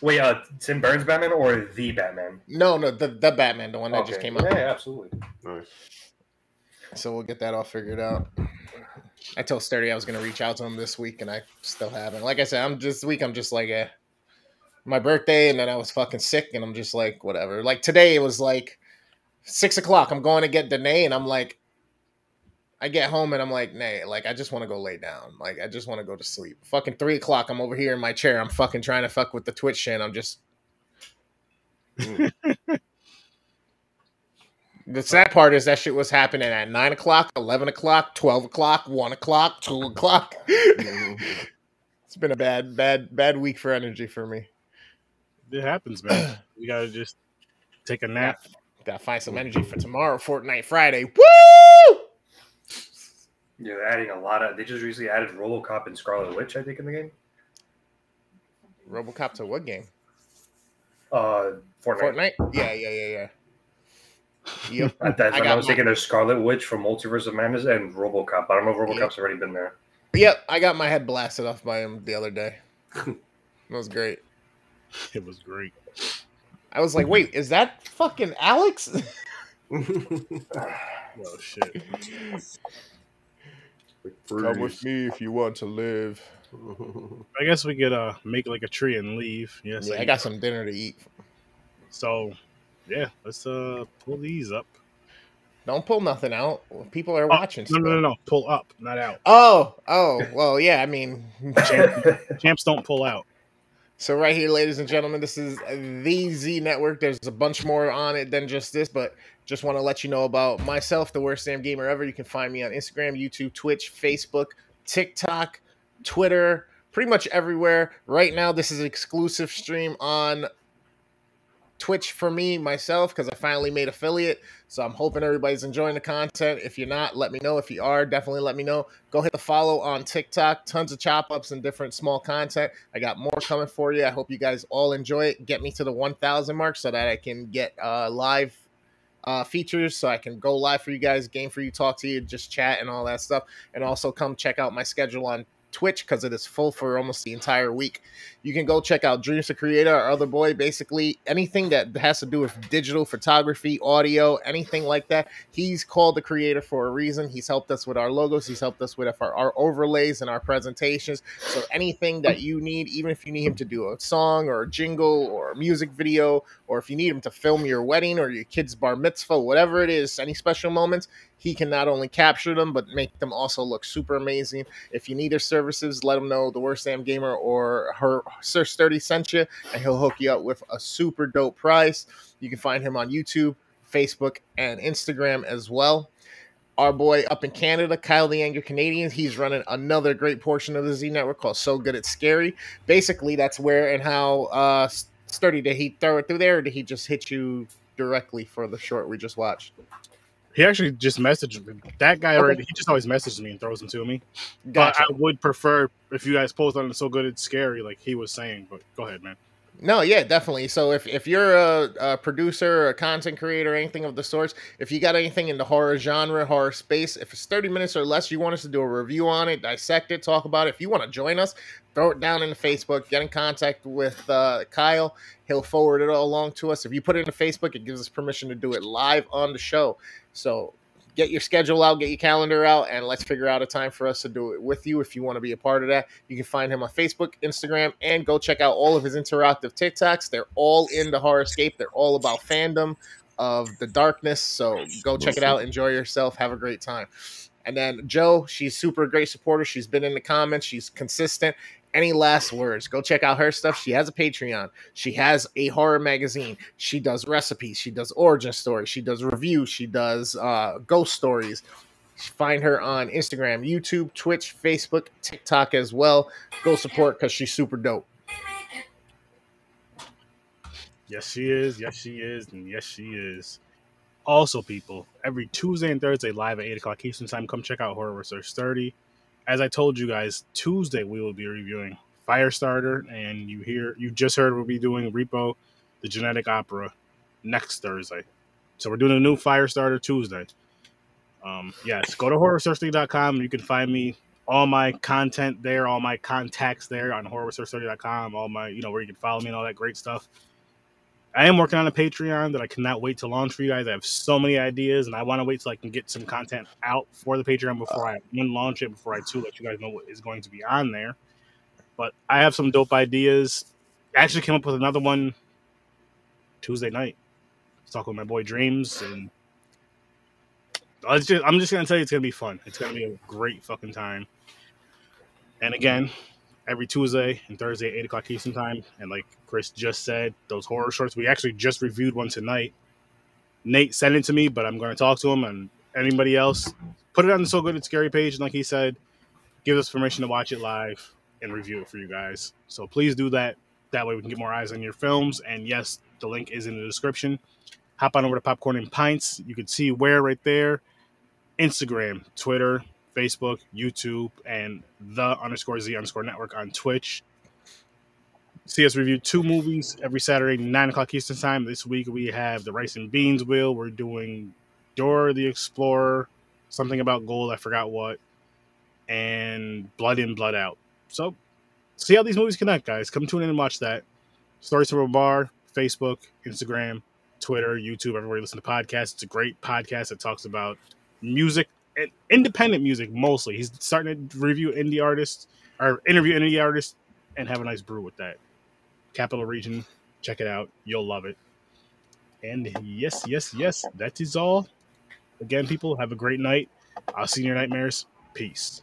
Wait, uh, Tim Burns Batman or the Batman?
No, no, the the Batman, the one that just came out.
Yeah, yeah, absolutely.
Nice.
So we'll get that all figured out. I told Sturdy I was gonna reach out to him this week, and I still haven't. Like I said, I'm just this week. I'm just like, eh. My birthday, and then I was fucking sick, and I'm just like, whatever. Like today, it was like six o'clock. I'm going to get Danae, and I'm like, I get home, and I'm like, nay, like I just want to go lay down. Like I just want to go to sleep. Fucking three o'clock. I'm over here in my chair. I'm fucking trying to fuck with the Twitch shit. I'm just. The sad part is that shit was happening at nine o'clock, eleven o'clock, twelve o'clock, one o'clock, two o'clock. it's been a bad, bad, bad week for energy for me.
It happens, man. You gotta just take a nap.
Gotta find some energy for tomorrow, Fortnite Friday. Woo!
Yeah, they're adding a lot of. They just recently added RoboCop and Scarlet Witch, I think, in the game.
RoboCop to what game?
Uh, Fortnite.
Fortnite? Yeah, yeah, yeah, yeah. Yep.
At that
I
I, was
my-
thinking there's Scarlet Witch from Multiverse of Madness and RoboCop. I don't know if RoboCop's already been there.
Yep, I got my head blasted off by him the other day. That was great.
It was great.
I was like, wait, is that fucking Alex?
Oh shit.
Come with me if you want to live.
I guess we could uh make like a tree and leave. Yes,
Yeah, I got some dinner to eat.
So, yeah, let's uh pull these up.
Don't pull nothing out. People are
Oh,
watching.
No, no, no, no, pull up, not out.
Oh, oh, well, yeah. I mean,
Champs don't pull out.
so right here, ladies and gentlemen, this is the Z Network. There's a bunch more on it than just this, but just want to let you know about myself, the worst damn gamer ever. You can find me on Instagram, YouTube, Twitch, Facebook, TikTok, Twitter, pretty much everywhere. Right now, this is an exclusive stream on Twitch for me myself because I finally made affiliate. So I'm hoping everybody's enjoying the content. If you're not, let me know. If you are, definitely let me know. Go hit the follow on TikTok. Tons of chop ups and different small content. I got more coming for you. I hope you guys all enjoy it. Get me to the 1,000 mark so that I can get uh, live uh, features so I can go live for you guys, game for you, talk to you, just chat and all that stuff. And also come check out my schedule on Twitch because it is full for almost the entire week. You can go check out Dreams to Creator, our other boy. Basically, anything that has to do with digital photography, audio, anything like that. He's called the creator for a reason. He's helped us with our logos. He's helped us with our, our overlays and our presentations. So anything that you need, even if you need him to do a song or a jingle or a music video, or if you need him to film your wedding or your kid's bar mitzvah, whatever it is, any special moments, he can not only capture them but make them also look super amazing. If you need their services, let him know the worst damn gamer or her Sir Sturdy sent you, and he'll hook you up with a super dope price. You can find him on YouTube, Facebook, and Instagram as well. Our boy up in Canada, Kyle the Anger Canadian, he's running another great portion of the Z Network called So Good It's Scary. Basically, that's where and how uh, Sturdy did he throw it through there, or did he just hit you directly for the short we just watched?
He actually just messaged me. That guy
Okay.
already. He just always messages me and throws them to me.
Gotcha.
But I would prefer if you guys post on it so good it's scary, like he was saying. But go ahead, man.
No, yeah, definitely. So if, if you're a, a producer, a content creator, anything of the sorts, if you got anything in the horror genre, horror space, if it's 30 minutes or less, you want us to do a review on it, dissect it, talk about it. If you want to join us, throw it down in the Facebook, get in contact with uh, Kyle. He'll forward it all along to us. If you put it in the Facebook, it gives us permission to do it live on the show. So get your schedule out, get your calendar out, and let's figure out a time for us to do it with you if you want to be a part of that. You can find him on Facebook, Instagram, and go check out all of his interactive TikToks. They're all in the Horrorscape. They're all about fandom of the darkness. So go check it out, enjoy yourself, have a great time. And then Joe, she's super great supporter. She's been in the comments, she's consistent. Any last words? Go check out her stuff. She has a Patreon. She has a horror magazine. She does recipes. She does origin stories. She does reviews. She does uh, ghost stories. Find her on Instagram, YouTube, Twitch, Facebook, TikTok as well. Go support because she's super dope.
Yes, she is. Yes, she is. And yes, she is. Also, people, every Tuesday and Thursday live at 8 o'clock Eastern Time, come check out Horror Research 30. As I told you guys, Tuesday we will be reviewing Firestarter, and you hear you just heard we'll be doing Repo, the Genetic Opera, next Thursday. So we're doing a new Firestarter Tuesday. Um, yes, go to horrorsearchly.com and you can find me all my content there, all my contacts there on horrorsearchly.com, all my, you know, where you can follow me and all that great stuff. I am working on a Patreon that I cannot wait to launch for you guys. I have so many ideas and I want to wait till I can get some content out for the Patreon before I launch it, before I too let you guys know what is going to be on there. But I have some dope ideas. I actually came up with another one Tuesday night. Talking with my boy Dreams and I was just, I'm just gonna tell you it's gonna be fun. It's gonna be a great fucking time. And again, every Tuesday and Thursday, eight o'clock Eastern time. And like Chris just said, those horror shorts. We actually just reviewed one tonight. Nate sent it to me, but I'm going to talk to him and anybody else. Put it on the So Good It's Scary page, and like he said, give us permission to watch it live and review it for you guys. So please do that. That way we can get more eyes on your films. And yes, the link is in the description. Hop on over to Popcorn and Pints. You can see where right there. Instagram, Twitter, Facebook, YouTube, and the underscore Z underscore network on Twitch. See us review two movies every Saturday, 9 o'clock Eastern Time. This week we have The Rice and Beans Wheel. We're doing Dora the Explorer, something about gold, I forgot what, and Blood In, Blood Out. So see how these movies connect, guys. Come tune in and watch that. Stories from a Bar, Facebook, Instagram, Twitter, YouTube, everywhere you listen to podcasts. It's a great podcast that talks about music independent music mostly. He's starting to review indie artists or interview indie artists and have a nice brew with that. Capital Region, check it out. You'll love it. And yes, yes, yes, that is all. Again, people, have a great night. I'll see you in your nightmares. Peace.